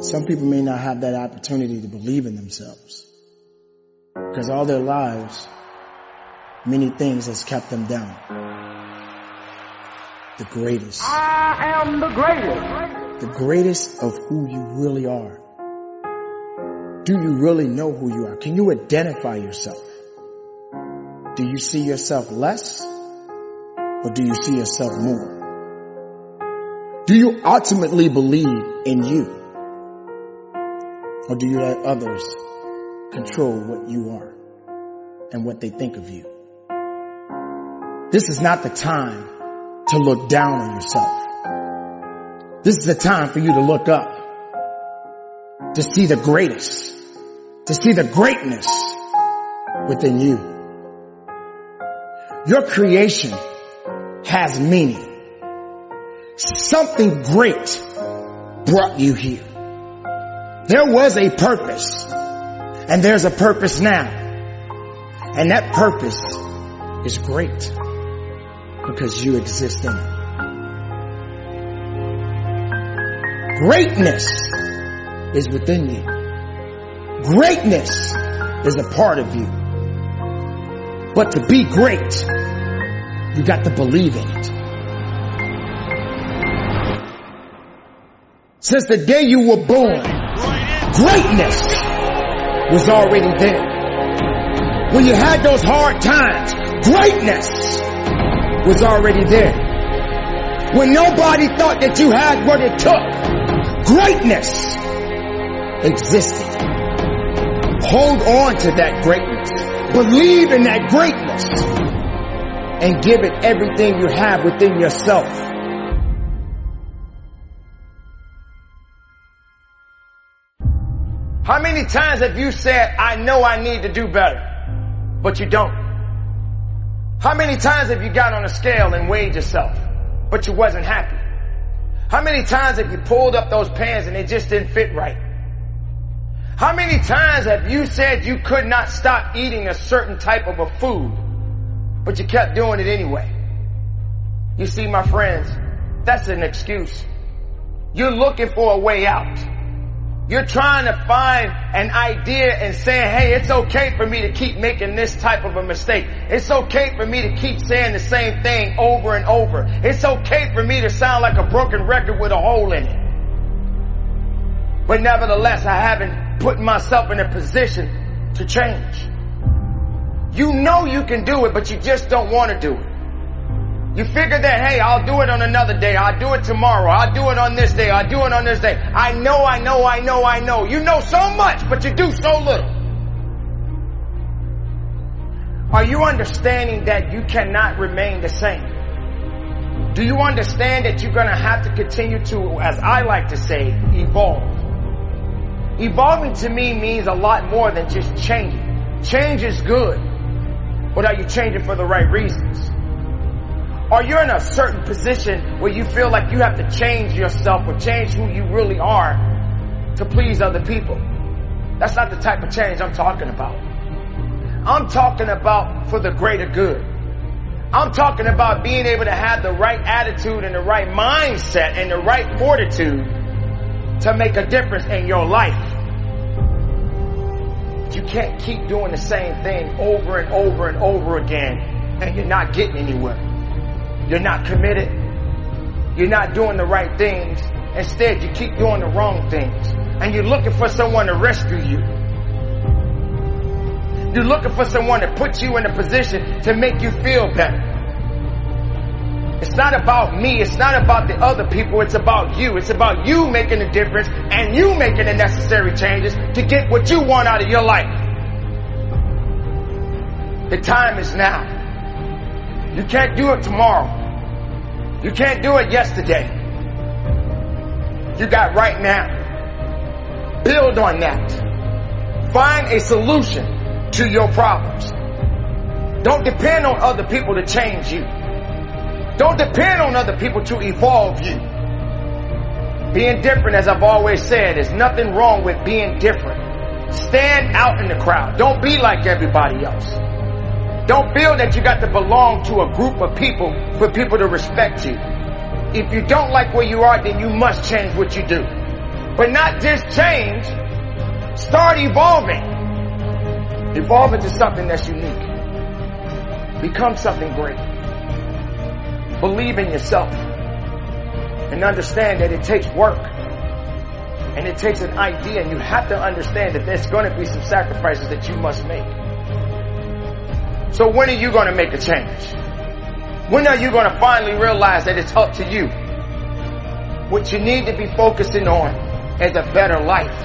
Some people may not have that opportunity to believe in themselves because all their lives, many things has kept them down. The greatest. I am the greatest. The greatest of who you really are. Do you really know who you are? Can you identify yourself? Do you see yourself less or do you see yourself more? Do you ultimately believe in you? Or do you let others control what you are and what they think of you? This is not the time to look down on yourself. This is the time for you to look up, to see the greatest, to see the greatness within you. Your creation has meaning. Something great brought you here. There was a purpose and there's a purpose now. And that purpose is great because you exist in it. Greatness is within you. Greatness is a part of you. But to be great, you got to believe in it. Since the day you were born, greatness was already there. When you had those hard times, greatness was already there. When nobody thought that you had what it took, greatness existed. Hold on to that greatness. Believe in that greatness and give it everything you have within yourself. How many times have you said, I know I need to do better, but you don't? How many times have you got on a scale and weighed yourself, but you wasn't happy? How many times have you pulled up those pants and they just didn't fit right? How many times have you said you could not stop eating a certain type of a food, but you kept doing it anyway? You see, my friends, that's an excuse. You're looking for a way out. You're trying to find an idea and saying, hey, it's okay for me to keep making this type of a mistake. It's okay for me to keep saying the same thing over and over. It's okay for me to sound like a broken record with a hole in it. But nevertheless, I haven't put myself in a position to change. You know you can do it, but you just don't want to do it. You figure that, hey, I'll do it on another day. I'll do it tomorrow. I'll do it on this day. I'll do it on this day. I know, I know, I know, I know. You know so much, but you do so little. Are you understanding that you cannot remain the same? Do you understand that you're going to have to continue to, as I like to say, evolve? Evolving to me means a lot more than just changing. Change is good, but are you changing for the right reasons? Are you in a certain position where you feel like you have to change yourself or change who you really are to please other people? That's not the type of change I'm talking about. I'm talking about for the greater good. I'm talking about being able to have the right attitude and the right mindset and the right fortitude to make a difference in your life. You can't keep doing the same thing over and over and over again and you're not getting anywhere. You're not committed. You're not doing the right things. Instead, you keep doing the wrong things. And you're looking for someone to rescue you. You're looking for someone to put you in a position to make you feel better. It's not about me. It's not about the other people. It's about you. It's about you making a difference and you making the necessary changes to get what you want out of your life. The time is now. You can't do it tomorrow. You can't do it yesterday. You got right now. Build on that. Find a solution to your problems. Don't depend on other people to change you. Don't depend on other people to evolve you. Being different, as I've always said, is nothing wrong with being different. Stand out in the crowd. Don't be like everybody else. Don't feel that you got to belong to a group of people for people to respect you. If you don't like where you are, then you must change what you do. But not just change, start evolving. Evolve into something that's unique. Become something great. Believe in yourself. And understand that it takes work. And it takes an idea and you have to understand that there's going to be some sacrifices that you must make. So when are you going to make a change? When are you going to finally realize that it's up to you? What you need to be focusing on is a better life,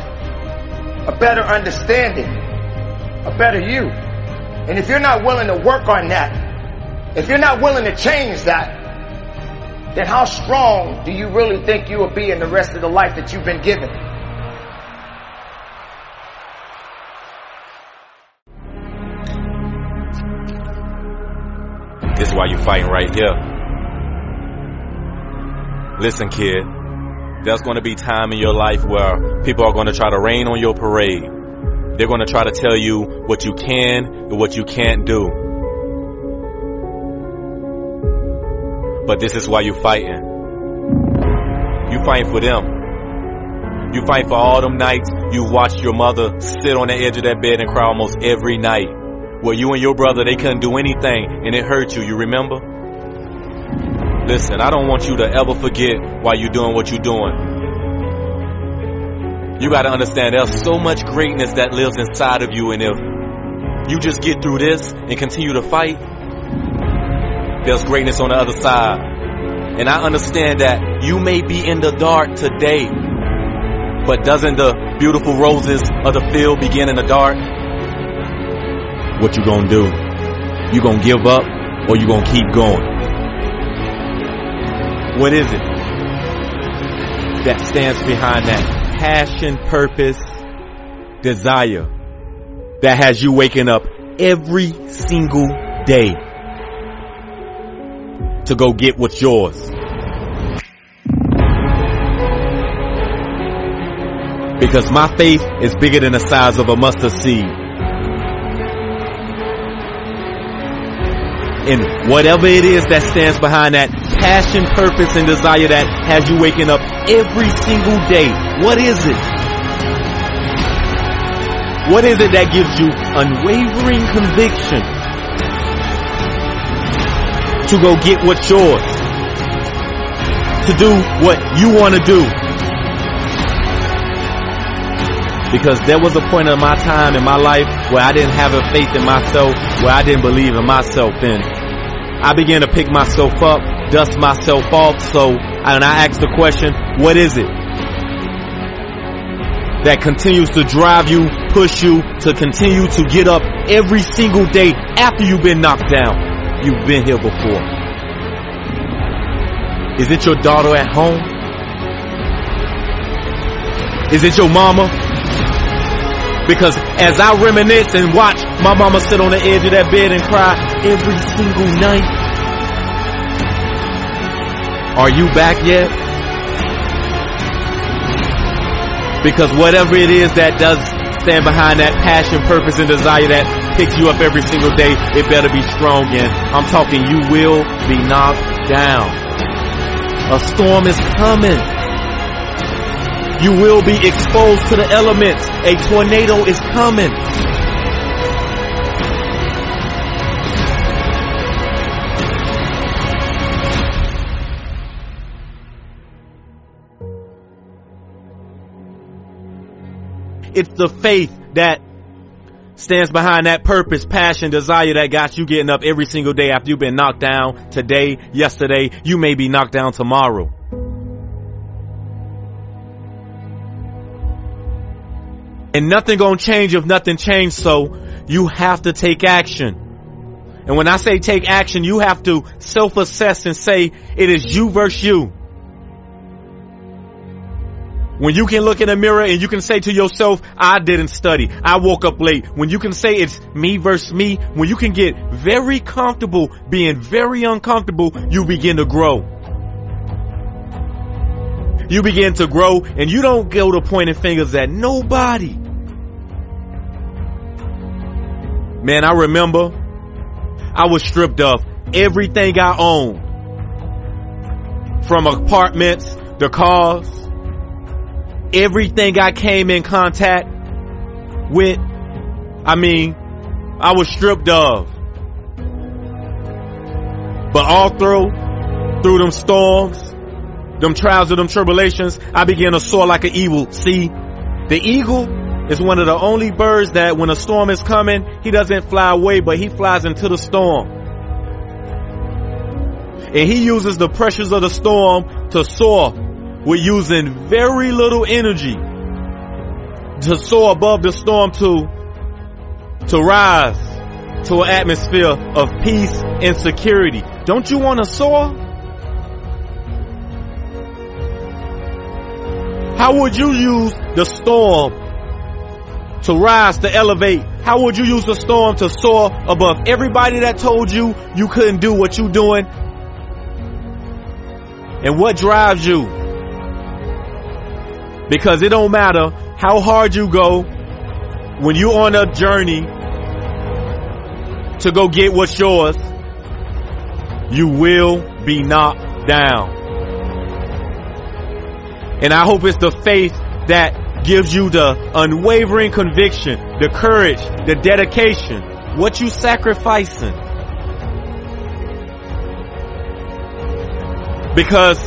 a better understanding, a better you. And if you're not willing to work on that, if you're not willing to change that, then how strong do you really think you will be in the rest of the life that you've been given? This is why you're fighting right here. Listen, kid. There's going to be time in your life where people are going to try to rain on your parade. They're going to try to tell you what you can and what you can't do. But this is why you're fighting. You fighting for them. You fight for all them nights you watched your mother sit on the edge of that bed and cry almost every night. Where you and your brother, they couldn't do anything and it hurt you, you remember? Listen, I don't want you to ever forget why you're doing what you're doing. You gotta understand there's so much greatness that lives inside of you and if you just get through this and continue to fight, there's greatness on the other side. And I understand that you may be in the dark today, but doesn't the beautiful roses of the field begin in the dark? What you gonna do? You gonna give up or you gonna keep going? What is it that stands behind that passion, purpose, desire that has you waking up every single day to go get what's yours? Because my faith is bigger than the size of a mustard seed. And whatever it is that stands behind that passion, purpose, and desire that has you waking up every single day, what is it? What is it that gives you unwavering conviction to go get what's yours? To do what you want to do? Because there was a point in my time in my life where I didn't have a faith in myself, where I didn't believe in myself and I began to pick myself up, dust myself off, so, and I asked the question, what is it? That continues to drive you, push you to continue to get up every single day after you've been knocked down. You've been here before. Is it your daughter at home? Is it your mama? Because as I reminisce and watch my mama sit on the edge of that bed and cry every single night, are you back yet? Because whatever it is that does stand behind that passion, purpose, and desire that picks you up every single day, it better be strong and I'm talking you will be knocked down. A storm is coming. You will be exposed to the elements. A tornado is coming. It's the faith that stands behind that purpose, passion, desire that got you getting up every single day after you've been knocked down today, yesterday, you may be knocked down tomorrow. And nothing gonna change if nothing changed, so you have to take action. And when I say take action, you have to self-assess and say it is you versus you. When you can look in the mirror and you can say to yourself, I didn't study. I woke up late. When you can say it's me versus me, when you can get very comfortable being very uncomfortable, you begin to grow. You begin to grow and you don't go to pointing fingers at nobody. Man, I remember I was stripped of everything I owned. From apartments, the cars, everything I came in contact with, I mean, I was stripped of. But all through, through them storms, them trials of them tribulations, I began to soar like an eagle. See, the eagle is one of the only birds that when a storm is coming, he doesn't fly away, but he flies into the storm. And he uses the pressures of the storm to soar with using very little energy to soar above the storm to, to rise to an atmosphere of peace and security. Don't you want to soar? How would you use the storm to rise, to elevate? How would you use the storm to soar above everybody that told you you couldn't do what you're doing? And what drives you? Because it don't matter how hard you go when you on a journey to go get what's yours, you will be knocked down. And I hope it's the faith that gives you the unwavering conviction, the courage, the dedication, what you sacrificing. Because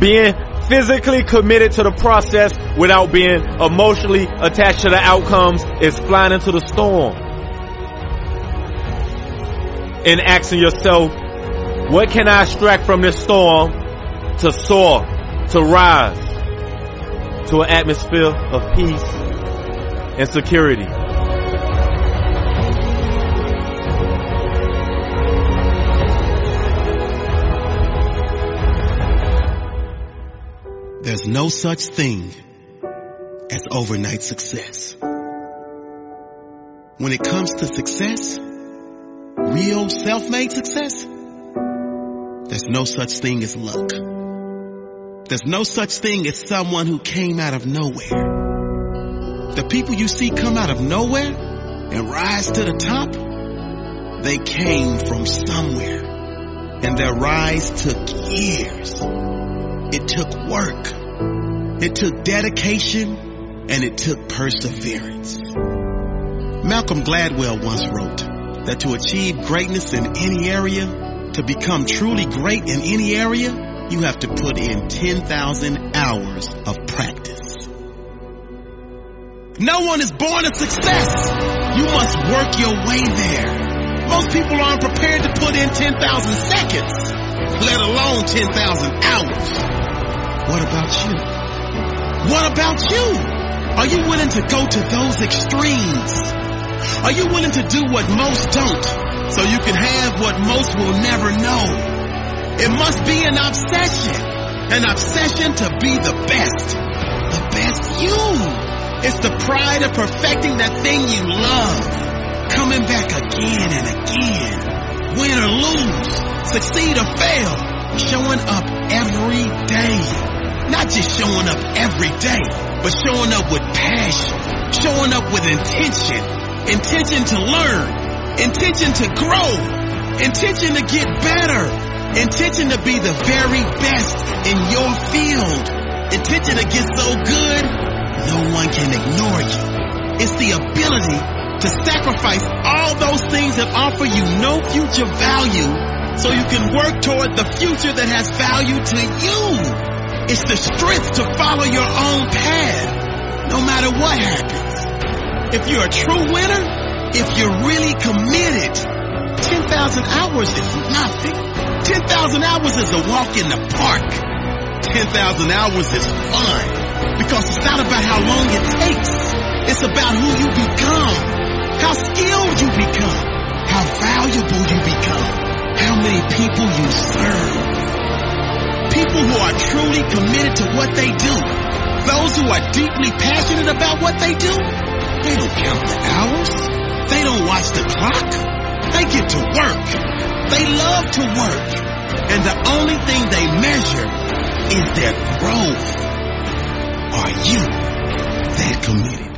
being physically committed to the process without being emotionally attached to the outcomes is flying into the storm. And asking yourself, what can I extract from this storm to soar, to rise to an atmosphere of peace and security? There's no such thing as overnight success. When it comes to success, real self-made success, there's no such thing as luck. There's no such thing as someone who came out of nowhere. The people you see come out of nowhere and rise to the top, they came from somewhere. And their rise took years. It took work. It took dedication and it took perseverance. Malcolm Gladwell once wrote that to achieve greatness in any area, to become truly great in any area, you have to put in 10,000 hours of practice. No one is born a success. You must work your way there. Most people aren't prepared to put in 10,000 seconds, let alone 10,000 hours. What about you? What about you? Are you willing to go to those extremes? Are you willing to do what most don't so you can have what most will never know? It must be an obsession. An obsession to be the best. The best you. It's the pride of perfecting that thing you love. Coming back again and again. Win or lose. Succeed or fail. Showing up every day. Not just showing up every day, but showing up with passion, showing up with intention, intention to learn, intention to grow, intention to get better, intention to be the very best in your field, intention to get so good, no one can ignore you. It's the ability to sacrifice all those things that offer you no future value so you can work toward the future that has value to you. It's the strength to follow your own path, no matter what happens. If you're a true winner, if you're really committed. 10,000 hours is nothing. 10,000 hours is a walk in the park. 10,000 hours is fun because it's not about how long it takes. It's about who you become, how skilled you become, how valuable you become, how many people you serve. People who are truly committed to what they do, those who are deeply passionate about what they do, they don't count the hours. They don't watch the clock. They get to work. They love to work. And the only thing they measure is their growth. Are you that committed?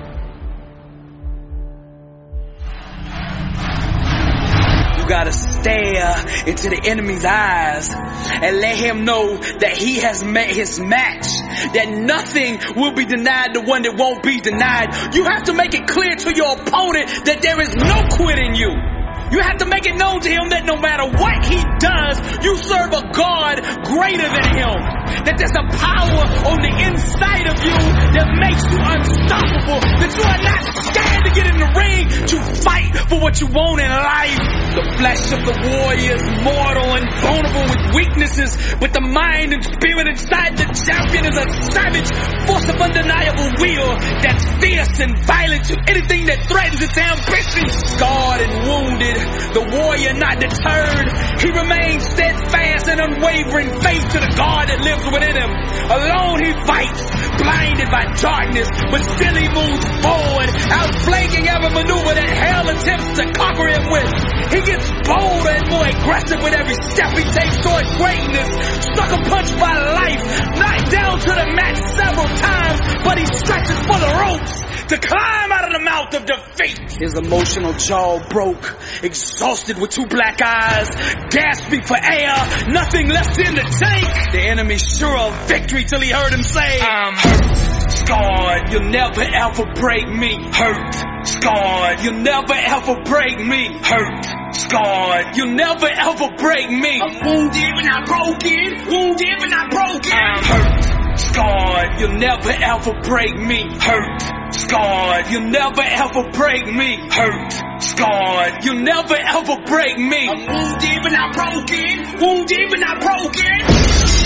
Gotta stare into the enemy's eyes and let him know that he has met his match. That nothing will be denied the one that won't be denied. You have to make it clear to your opponent that there is no quitting you. You have to make it known to him that no matter what he does, you serve a God greater than him. That there's a power on the inside of you that makes you unstoppable. That you are not scared to get in the ring to fight for what you want in life. The flesh of the warrior is mortal and vulnerable with weaknesses, but the mind and spirit inside the champion is a savage force of undeniable will that's fierce and violent to anything that threatens its ambition. Scarred and wounded, the warrior not deterred. He remains steadfast and unwavering faith to the God that lives within him. Alone he fights, blinded by darkness, but still he moves forward, outflanking every maneuver that hell attempts to conquer him with. He gets bolder and more aggressive with every step he takes toward greatness. Sucker punched by life, knocked down to the mat several times, but he stretches for the ropes to climb out of the mouth of defeat. His emotional jaw broke, exhausted with two black eyes, gasping for air, nothing left in the tank. The enemy sure of victory till he heard him say, I'm hurt, scarred, you'll never ever break me. Hurt, scarred, you'll never ever break me. Hurt, scarred, you'll never ever break me. I'm wounded but not broken, wounded but not broken. I'm hurt, scarred, you'll never ever break me. Hurt, scarred, you'll never ever break me. Hurt, scarred, you'll never ever break me. I'm wounded but not broken, wounded but not broken.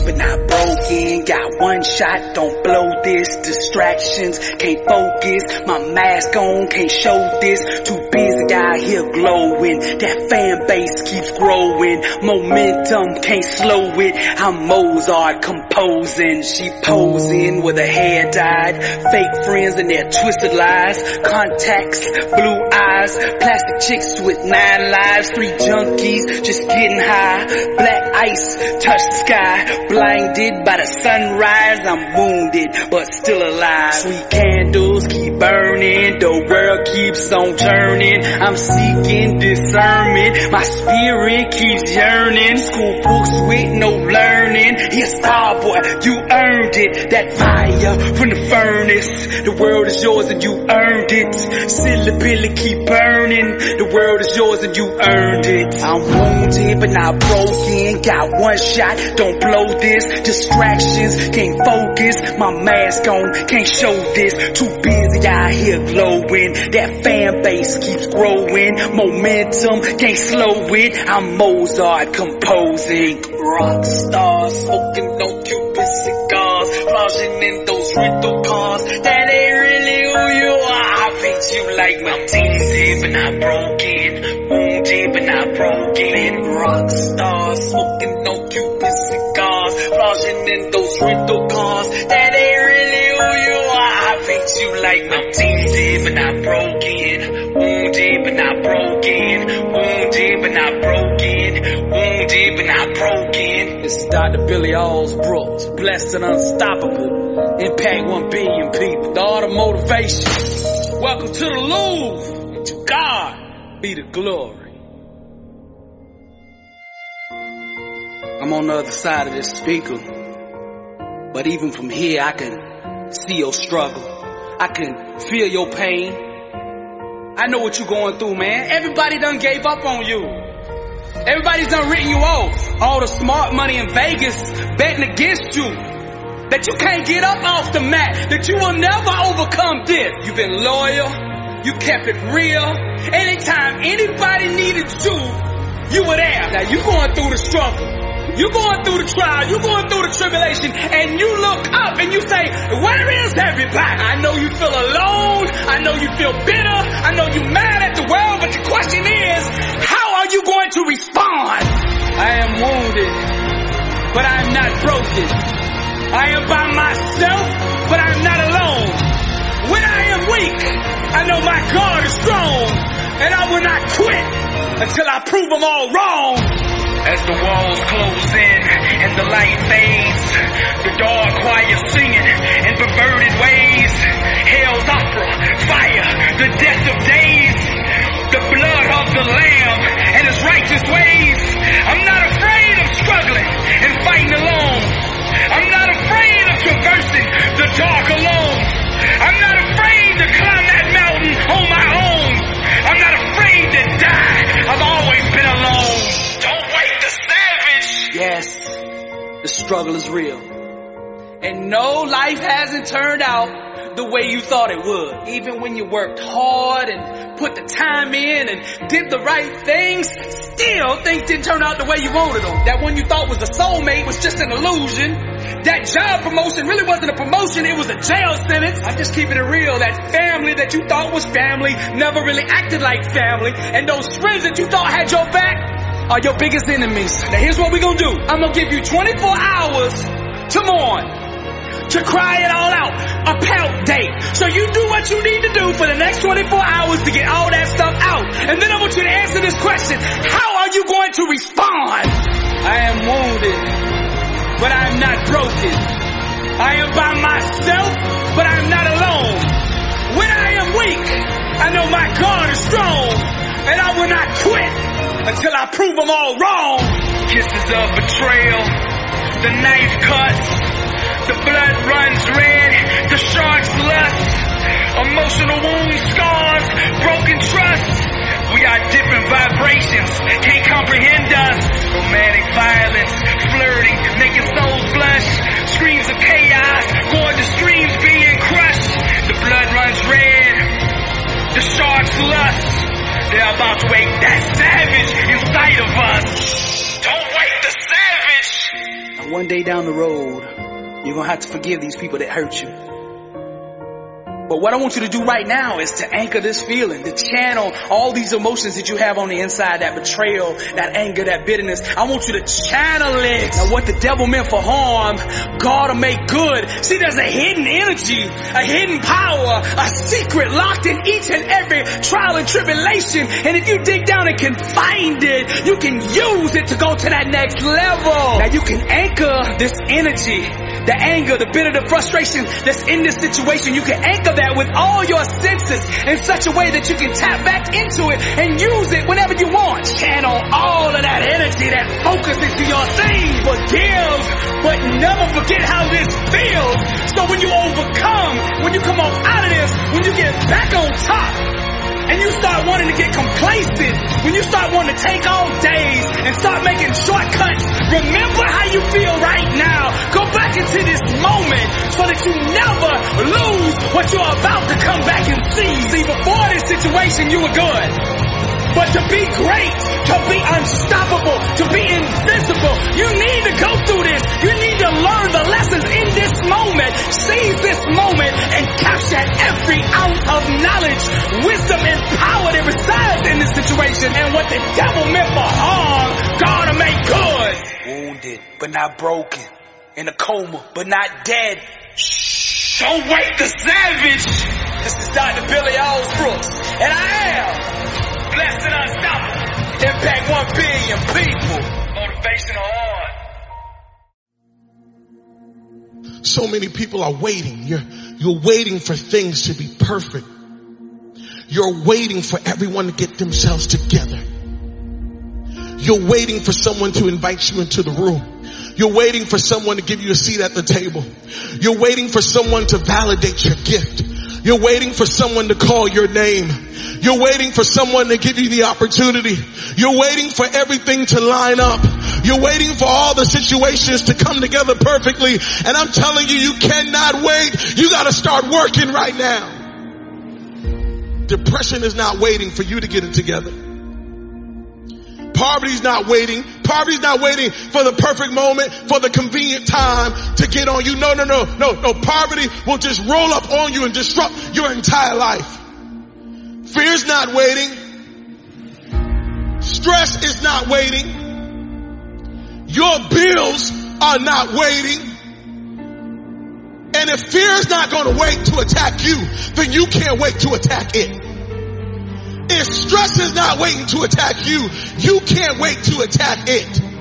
But not broken. Got one shot, don't blow this. Distractions, can't focus. My mask on, can't show this. Too busy out here glowing. That fan base keeps growing. Momentum, can't slow it. I'm Mozart composing. She posing with her hair dyed. Fake friends and their twisted lies. Contacts, blue eyes. Plastic chicks with nine lives. Three junkies just getting high. Black ice, touch the sky. Blinded by the sunrise. I'm wounded, but still alive. Sweet candles keep burning. The world keeps on turning. I'm seeking discernment. My spirit keeps yearning. School books with no learning. Yes, star boy, you earned it. That fire from the furnace. The world is yours and you earned it. Silly Billy keep burning. The world is yours and you earned it. I'm wounded but not broken. Got one shot, don't blow this. Distractions, can't focus. My mask on, can't show this. Too busy out here glowing. That fan base keeps growing. Momentum, can't slow it. I'm Mozart composing. Rock stars, smoking no Cuban cigars. Plunging in those rental cars. That ain't really who you are. I paint you like my teasy, but not broken. Wounded, but not broken. Rock stars, smoking no in those rental cars. That ain't really who you are. I paint you like my teasy, but not broken. Wounded, but not broken. Wounded, but not broken. Wounded, but not broken. This is Dr. Billy Alsbrooks. Blessed and unstoppable. Impact one billion people. The art of motivation. Welcome to the Louvre. And to God be the glory. I'm on the other side of this speaker. But even from here, I can see your struggle. I can feel your pain. I know what you're going through, man. Everybody done gave up on you. Everybody's done written you off. All the smart money in Vegas betting against you. that you can't get up off the mat, that you will never overcome this. You've been loyal. You kept it real. Anytime anybody needed you, you were there. Now you're going through the struggle. You going through the trial, you're going through the tribulation, and you look up and you say, where is everybody? I know you feel alone, I know you feel bitter, I know you're mad at the world, but the question is, how are you going to respond? I am wounded, but I am not broken. I am by myself, but I am not alone. When I am weak, I know my God is strong, and I will not quit until I prove them all wrong. As the walls close in and the light fades, the dark choir singing in perverted ways, hell's opera, fire, the death of days, the blood of the lamb and his righteous ways. I'm not afraid of struggling and fighting alone. I'm not afraid of traversing the dark alone. I'm not afraid to climb that mountain on my own. I'm not afraid to die. I've always Yes, the struggle is real. And no, life hasn't turned out the way you thought it would. Even when you worked hard and put the time in and did the right things, still things didn't turn out the way you wanted them. That one you thought was a soulmate was just an illusion. That job promotion really wasn't a promotion, it was a jail sentence. I'm just keeping it real. That family that you thought was family never really acted like family. And those friends that you thought had your back are your biggest enemies. Now here's what we're gonna do. I'm gonna give you 24 hours to mourn to cry it all out. A pout day. So you do what you need to do for the next 24 hours to get all that stuff out. And then I want you to answer this question. How are you going to respond? I am wounded, but I am not broken. I am by myself, but I am not alone. When I am weak, I know my God is strong, and I will not quit until I prove them all wrong. Kisses of betrayal, the knife cuts, the blood runs red, the shark's lust, emotional wounds, scars, broken trust. We are different vibrations, can't comprehend us. Romantic violence, flirting, making souls blush. Screams of chaos, going to streams being crushed. The blood runs red, the shark's lust. They're about to wake that savage inside of us. Don't wake the savage. And One day down the road, you're gonna have to forgive these people that hurt you. But what I want you to do right now is to anchor this feeling, to channel all these emotions that you have on the inside, that betrayal, that anger, that bitterness. I want you to channel it. Now what the devil meant for harm, God will make good. See, there's a hidden energy, a hidden power, a secret locked in each and every trial and tribulation. And if you dig down and can find it, you can use it to go to that next level. Now you can anchor this energy the anger, the bitter, the frustration that's in this situation. You can anchor that with all your senses in such a way that you can tap back into it and use it whenever you want. Channel all of that energy, that focus into your thing. Forgive, but never forget how this feels. So when you overcome, when you come out of this, when you get back on top, and you start wanting to get complacent, when you start wanting to take all days and start making shortcuts, remember how you feel right now. Go back into this moment so that you never lose what you're about to come back and see. See, before this situation, you were good. But to be great, to be unstoppable, to be invincible, you need to go through this. You need to learn the lessons in this moment. Seize this moment and capture every ounce of knowledge, wisdom, and power that resides in this situation. And what the devil meant for harm, God will make good. Wounded, but not broken. In a coma, but not dead. Shh. Don't wake the savage. This is Dr. Billy Alsbrooks, and I am blessed and unstoppable. Impact one billion people. Motivational on. So many people are waiting. You're, you're waiting for things to be perfect. You're waiting for everyone to get themselves together. You're waiting for someone to invite you into the room. You're waiting for someone to give you a seat at the table. You're waiting for someone to validate your gift. You're waiting for someone to call your name. You're waiting for someone to give you the opportunity. You're waiting for everything to line up. You're waiting for all the situations to come together perfectly. And I'm telling you, you cannot wait. You gotta start working right now. Depression is not waiting for you to get it together. Poverty's not waiting. Poverty's not waiting for the perfect moment, for the convenient time to get on you. No, no, no, no, no. Poverty will just roll up on you and disrupt your entire life. Fear's not waiting. Stress is not waiting. Your bills are not waiting. And if fear is not going to wait to attack you, then you can't wait to attack it. If stress is not waiting to attack you, you can't wait to attack it.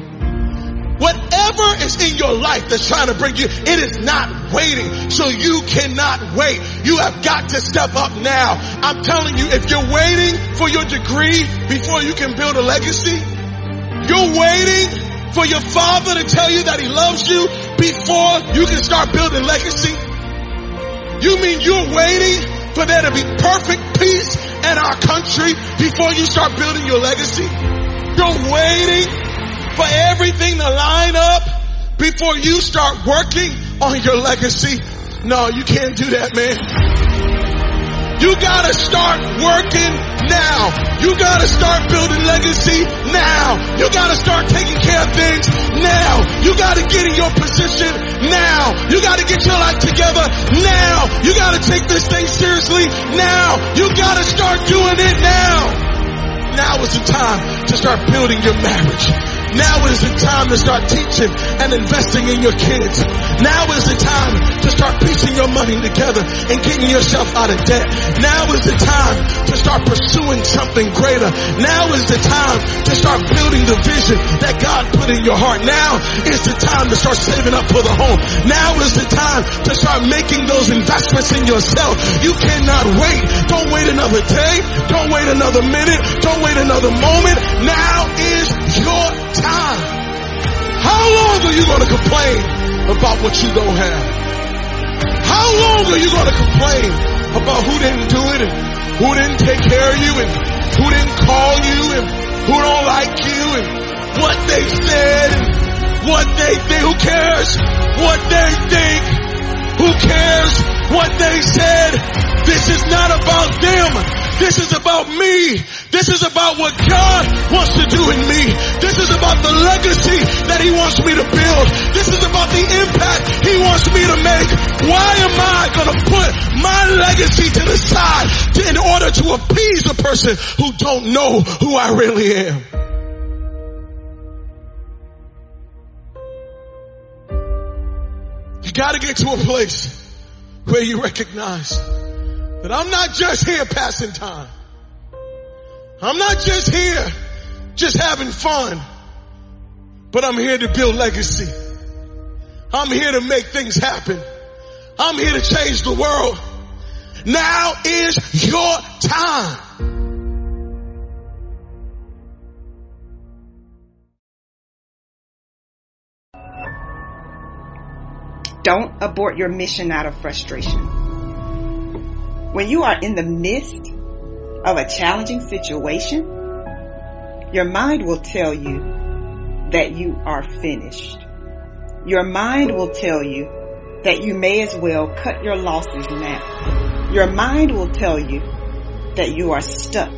Whatever is in your life that's trying to bring you, it is not waiting. So you cannot wait. You have got to step up now. I'm telling you, if you're waiting for your degree before you can build a legacy, you're waiting for your father to tell you that he loves you before you can start building legacy. You mean you're waiting for there to be perfect peace in our country before you start building your legacy? You're waiting for everything to line up before you start working on your legacy. No, you can't do that, man. You gotta start working now. You gotta start building legacy now. You gotta start taking care of things now. You gotta get in your position now. You gotta get your life together now. You gotta take this thing seriously now. You gotta start doing it now. Now is the time to start building your marriage. Now is the time to start teaching and investing in your kids. Now is the time to start piecing your money together and getting yourself out of debt. Now is the time to start pursuing something greater. Now is the time to start building the vision that God put in your heart. Now is the time to start saving up for the home. Now is the time to start making those investments in yourself. You cannot wait. Don't wait another day. Don't wait another minute. Don't wait another moment. Now is your time. How long are you going to complain about what you don't have? How long are you going to complain about who didn't do it and who didn't take care of you and who didn't call you and who don't like you and what they said and what they think? Who cares what they think? Who cares what they said? This is not about them. This is about me. This is about what God wants to do in me. This is about the legacy that He wants me to build. This is about the impact He wants me to make. Why am I going to put my legacy to the side to, in order to appease a person who don't know who I really am? You gotta get to a place where you recognize that I'm not just here passing time. I'm not just here just having fun, but I'm here to build legacy. I'm here to make things happen. I'm here to change the world. Now is your time. Don't abort your mission out of frustration. When you are in the midst of a challenging situation, your mind will tell you that you are finished. Your mind will tell you that you may as well cut your losses now. Your mind will tell you that you are stuck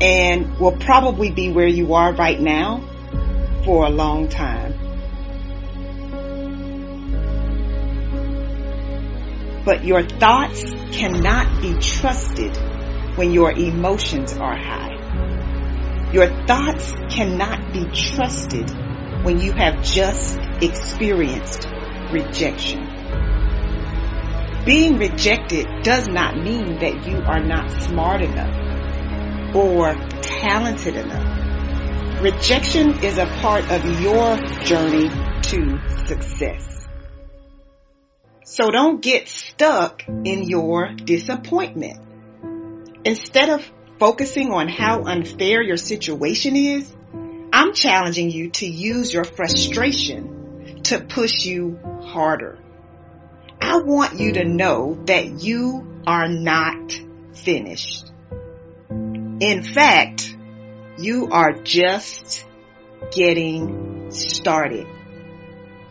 and will probably be where you are right now for a long time. But your thoughts cannot be trusted when your emotions are high. Your thoughts cannot be trusted when you have just experienced rejection. Being rejected does not mean that you are not smart enough or talented enough. Rejection is a part of your journey to success. So don't get stuck in your disappointment. Instead of focusing on how unfair your situation is, I'm challenging you to use your frustration to push you harder. I want you to know that you are not finished. In fact, you are just getting started.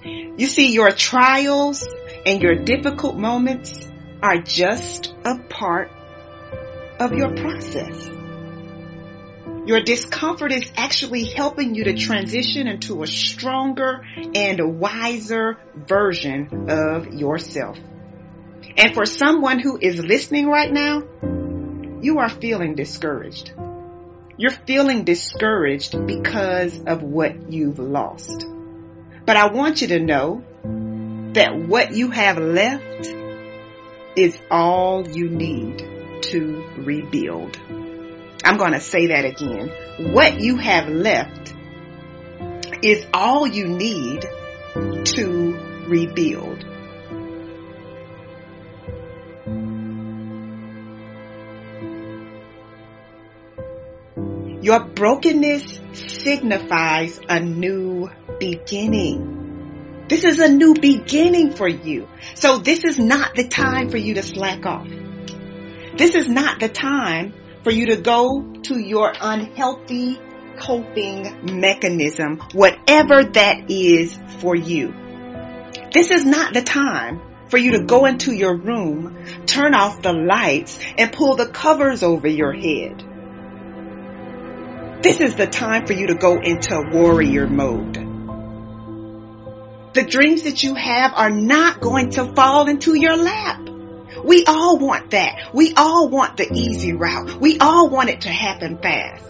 You see, your trials and your difficult moments are just a part of your process. Your discomfort is actually helping you to transition into a stronger and wiser version of yourself. And for someone who is listening right now, you are feeling discouraged. You're feeling discouraged because of what you've lost. But I want you to know that what you have left is all you need to rebuild. I'm going to say that again. What you have left is all you need to rebuild. Your brokenness signifies a new beginning. This is a new beginning for you. So this is not the time for you to slack off. This is not the time for you to go to your unhealthy coping mechanism, whatever that is for you. This is not the time for you to go into your room, turn off the lights, and pull the covers over your head. This is the time for you to go into warrior mode. The dreams that you have are not going to fall into your lap. We all want that. We all want the easy route. We all want it to happen fast.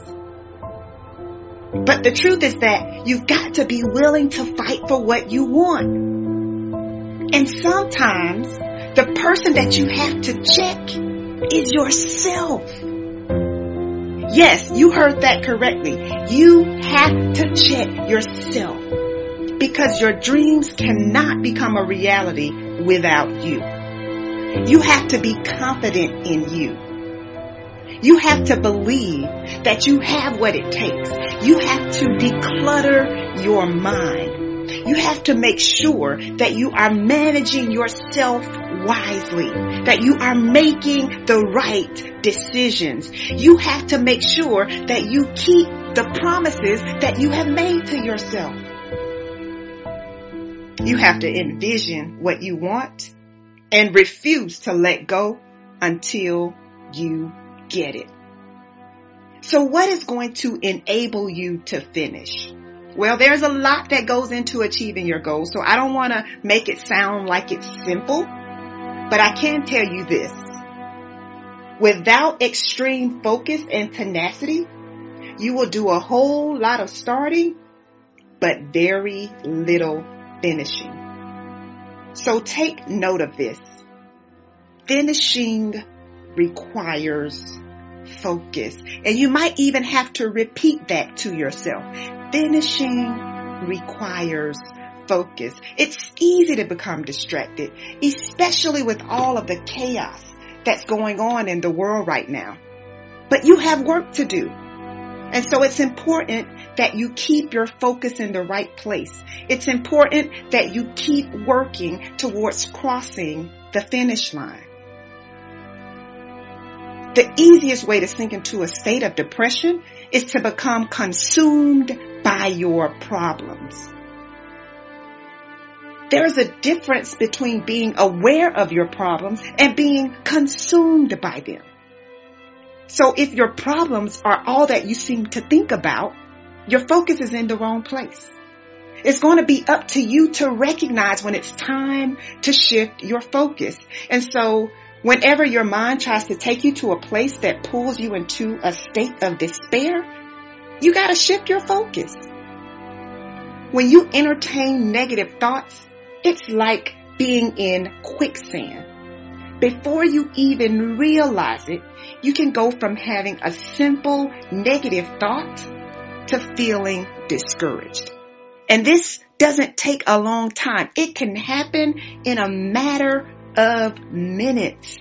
But the truth is that you've got to be willing to fight for what you want. And sometimes the person that you have to check is yourself. Yes, you heard that correctly. You have to check yourself because your dreams cannot become a reality without you. You have to be confident in you. You have to believe that you have what it takes. You have to declutter your mind. You have to make sure that you are managing yourself wisely, that you are making the right decisions. You have to make sure that you keep the promises that you have made to yourself. You have to envision what you want and refuse to let go until you get it. So what is going to enable you to finish? Well, there's a lot that goes into achieving your goals, so I don't want to make it sound like it's simple, but I can tell you this. Without extreme focus and tenacity, you will do a whole lot of starting, but very little finishing. So take note of this. Finishing requires focus. And you might even have to repeat that to yourself. Finishing requires focus. It's easy to become distracted, especially with all of the chaos that's going on in the world right now. But you have work to do. And so it's important that you keep your focus in the right place. It's important that you keep working towards crossing the finish line. The easiest way to sink into a state of depression is to become consumed by your problems. There's a difference between being aware of your problems and being consumed by them. So if your problems are all that you seem to think about, your focus is in the wrong place. It's going to be up to you to recognize when it's time to shift your focus. And so whenever your mind tries to take you to a place that pulls you into a state of despair, you got to shift your focus. When you entertain negative thoughts, it's like being in quicksand. Before you even realize it, you can go from having a simple negative thought to feeling discouraged. And this doesn't take a long time. It can happen in a matter of minutes.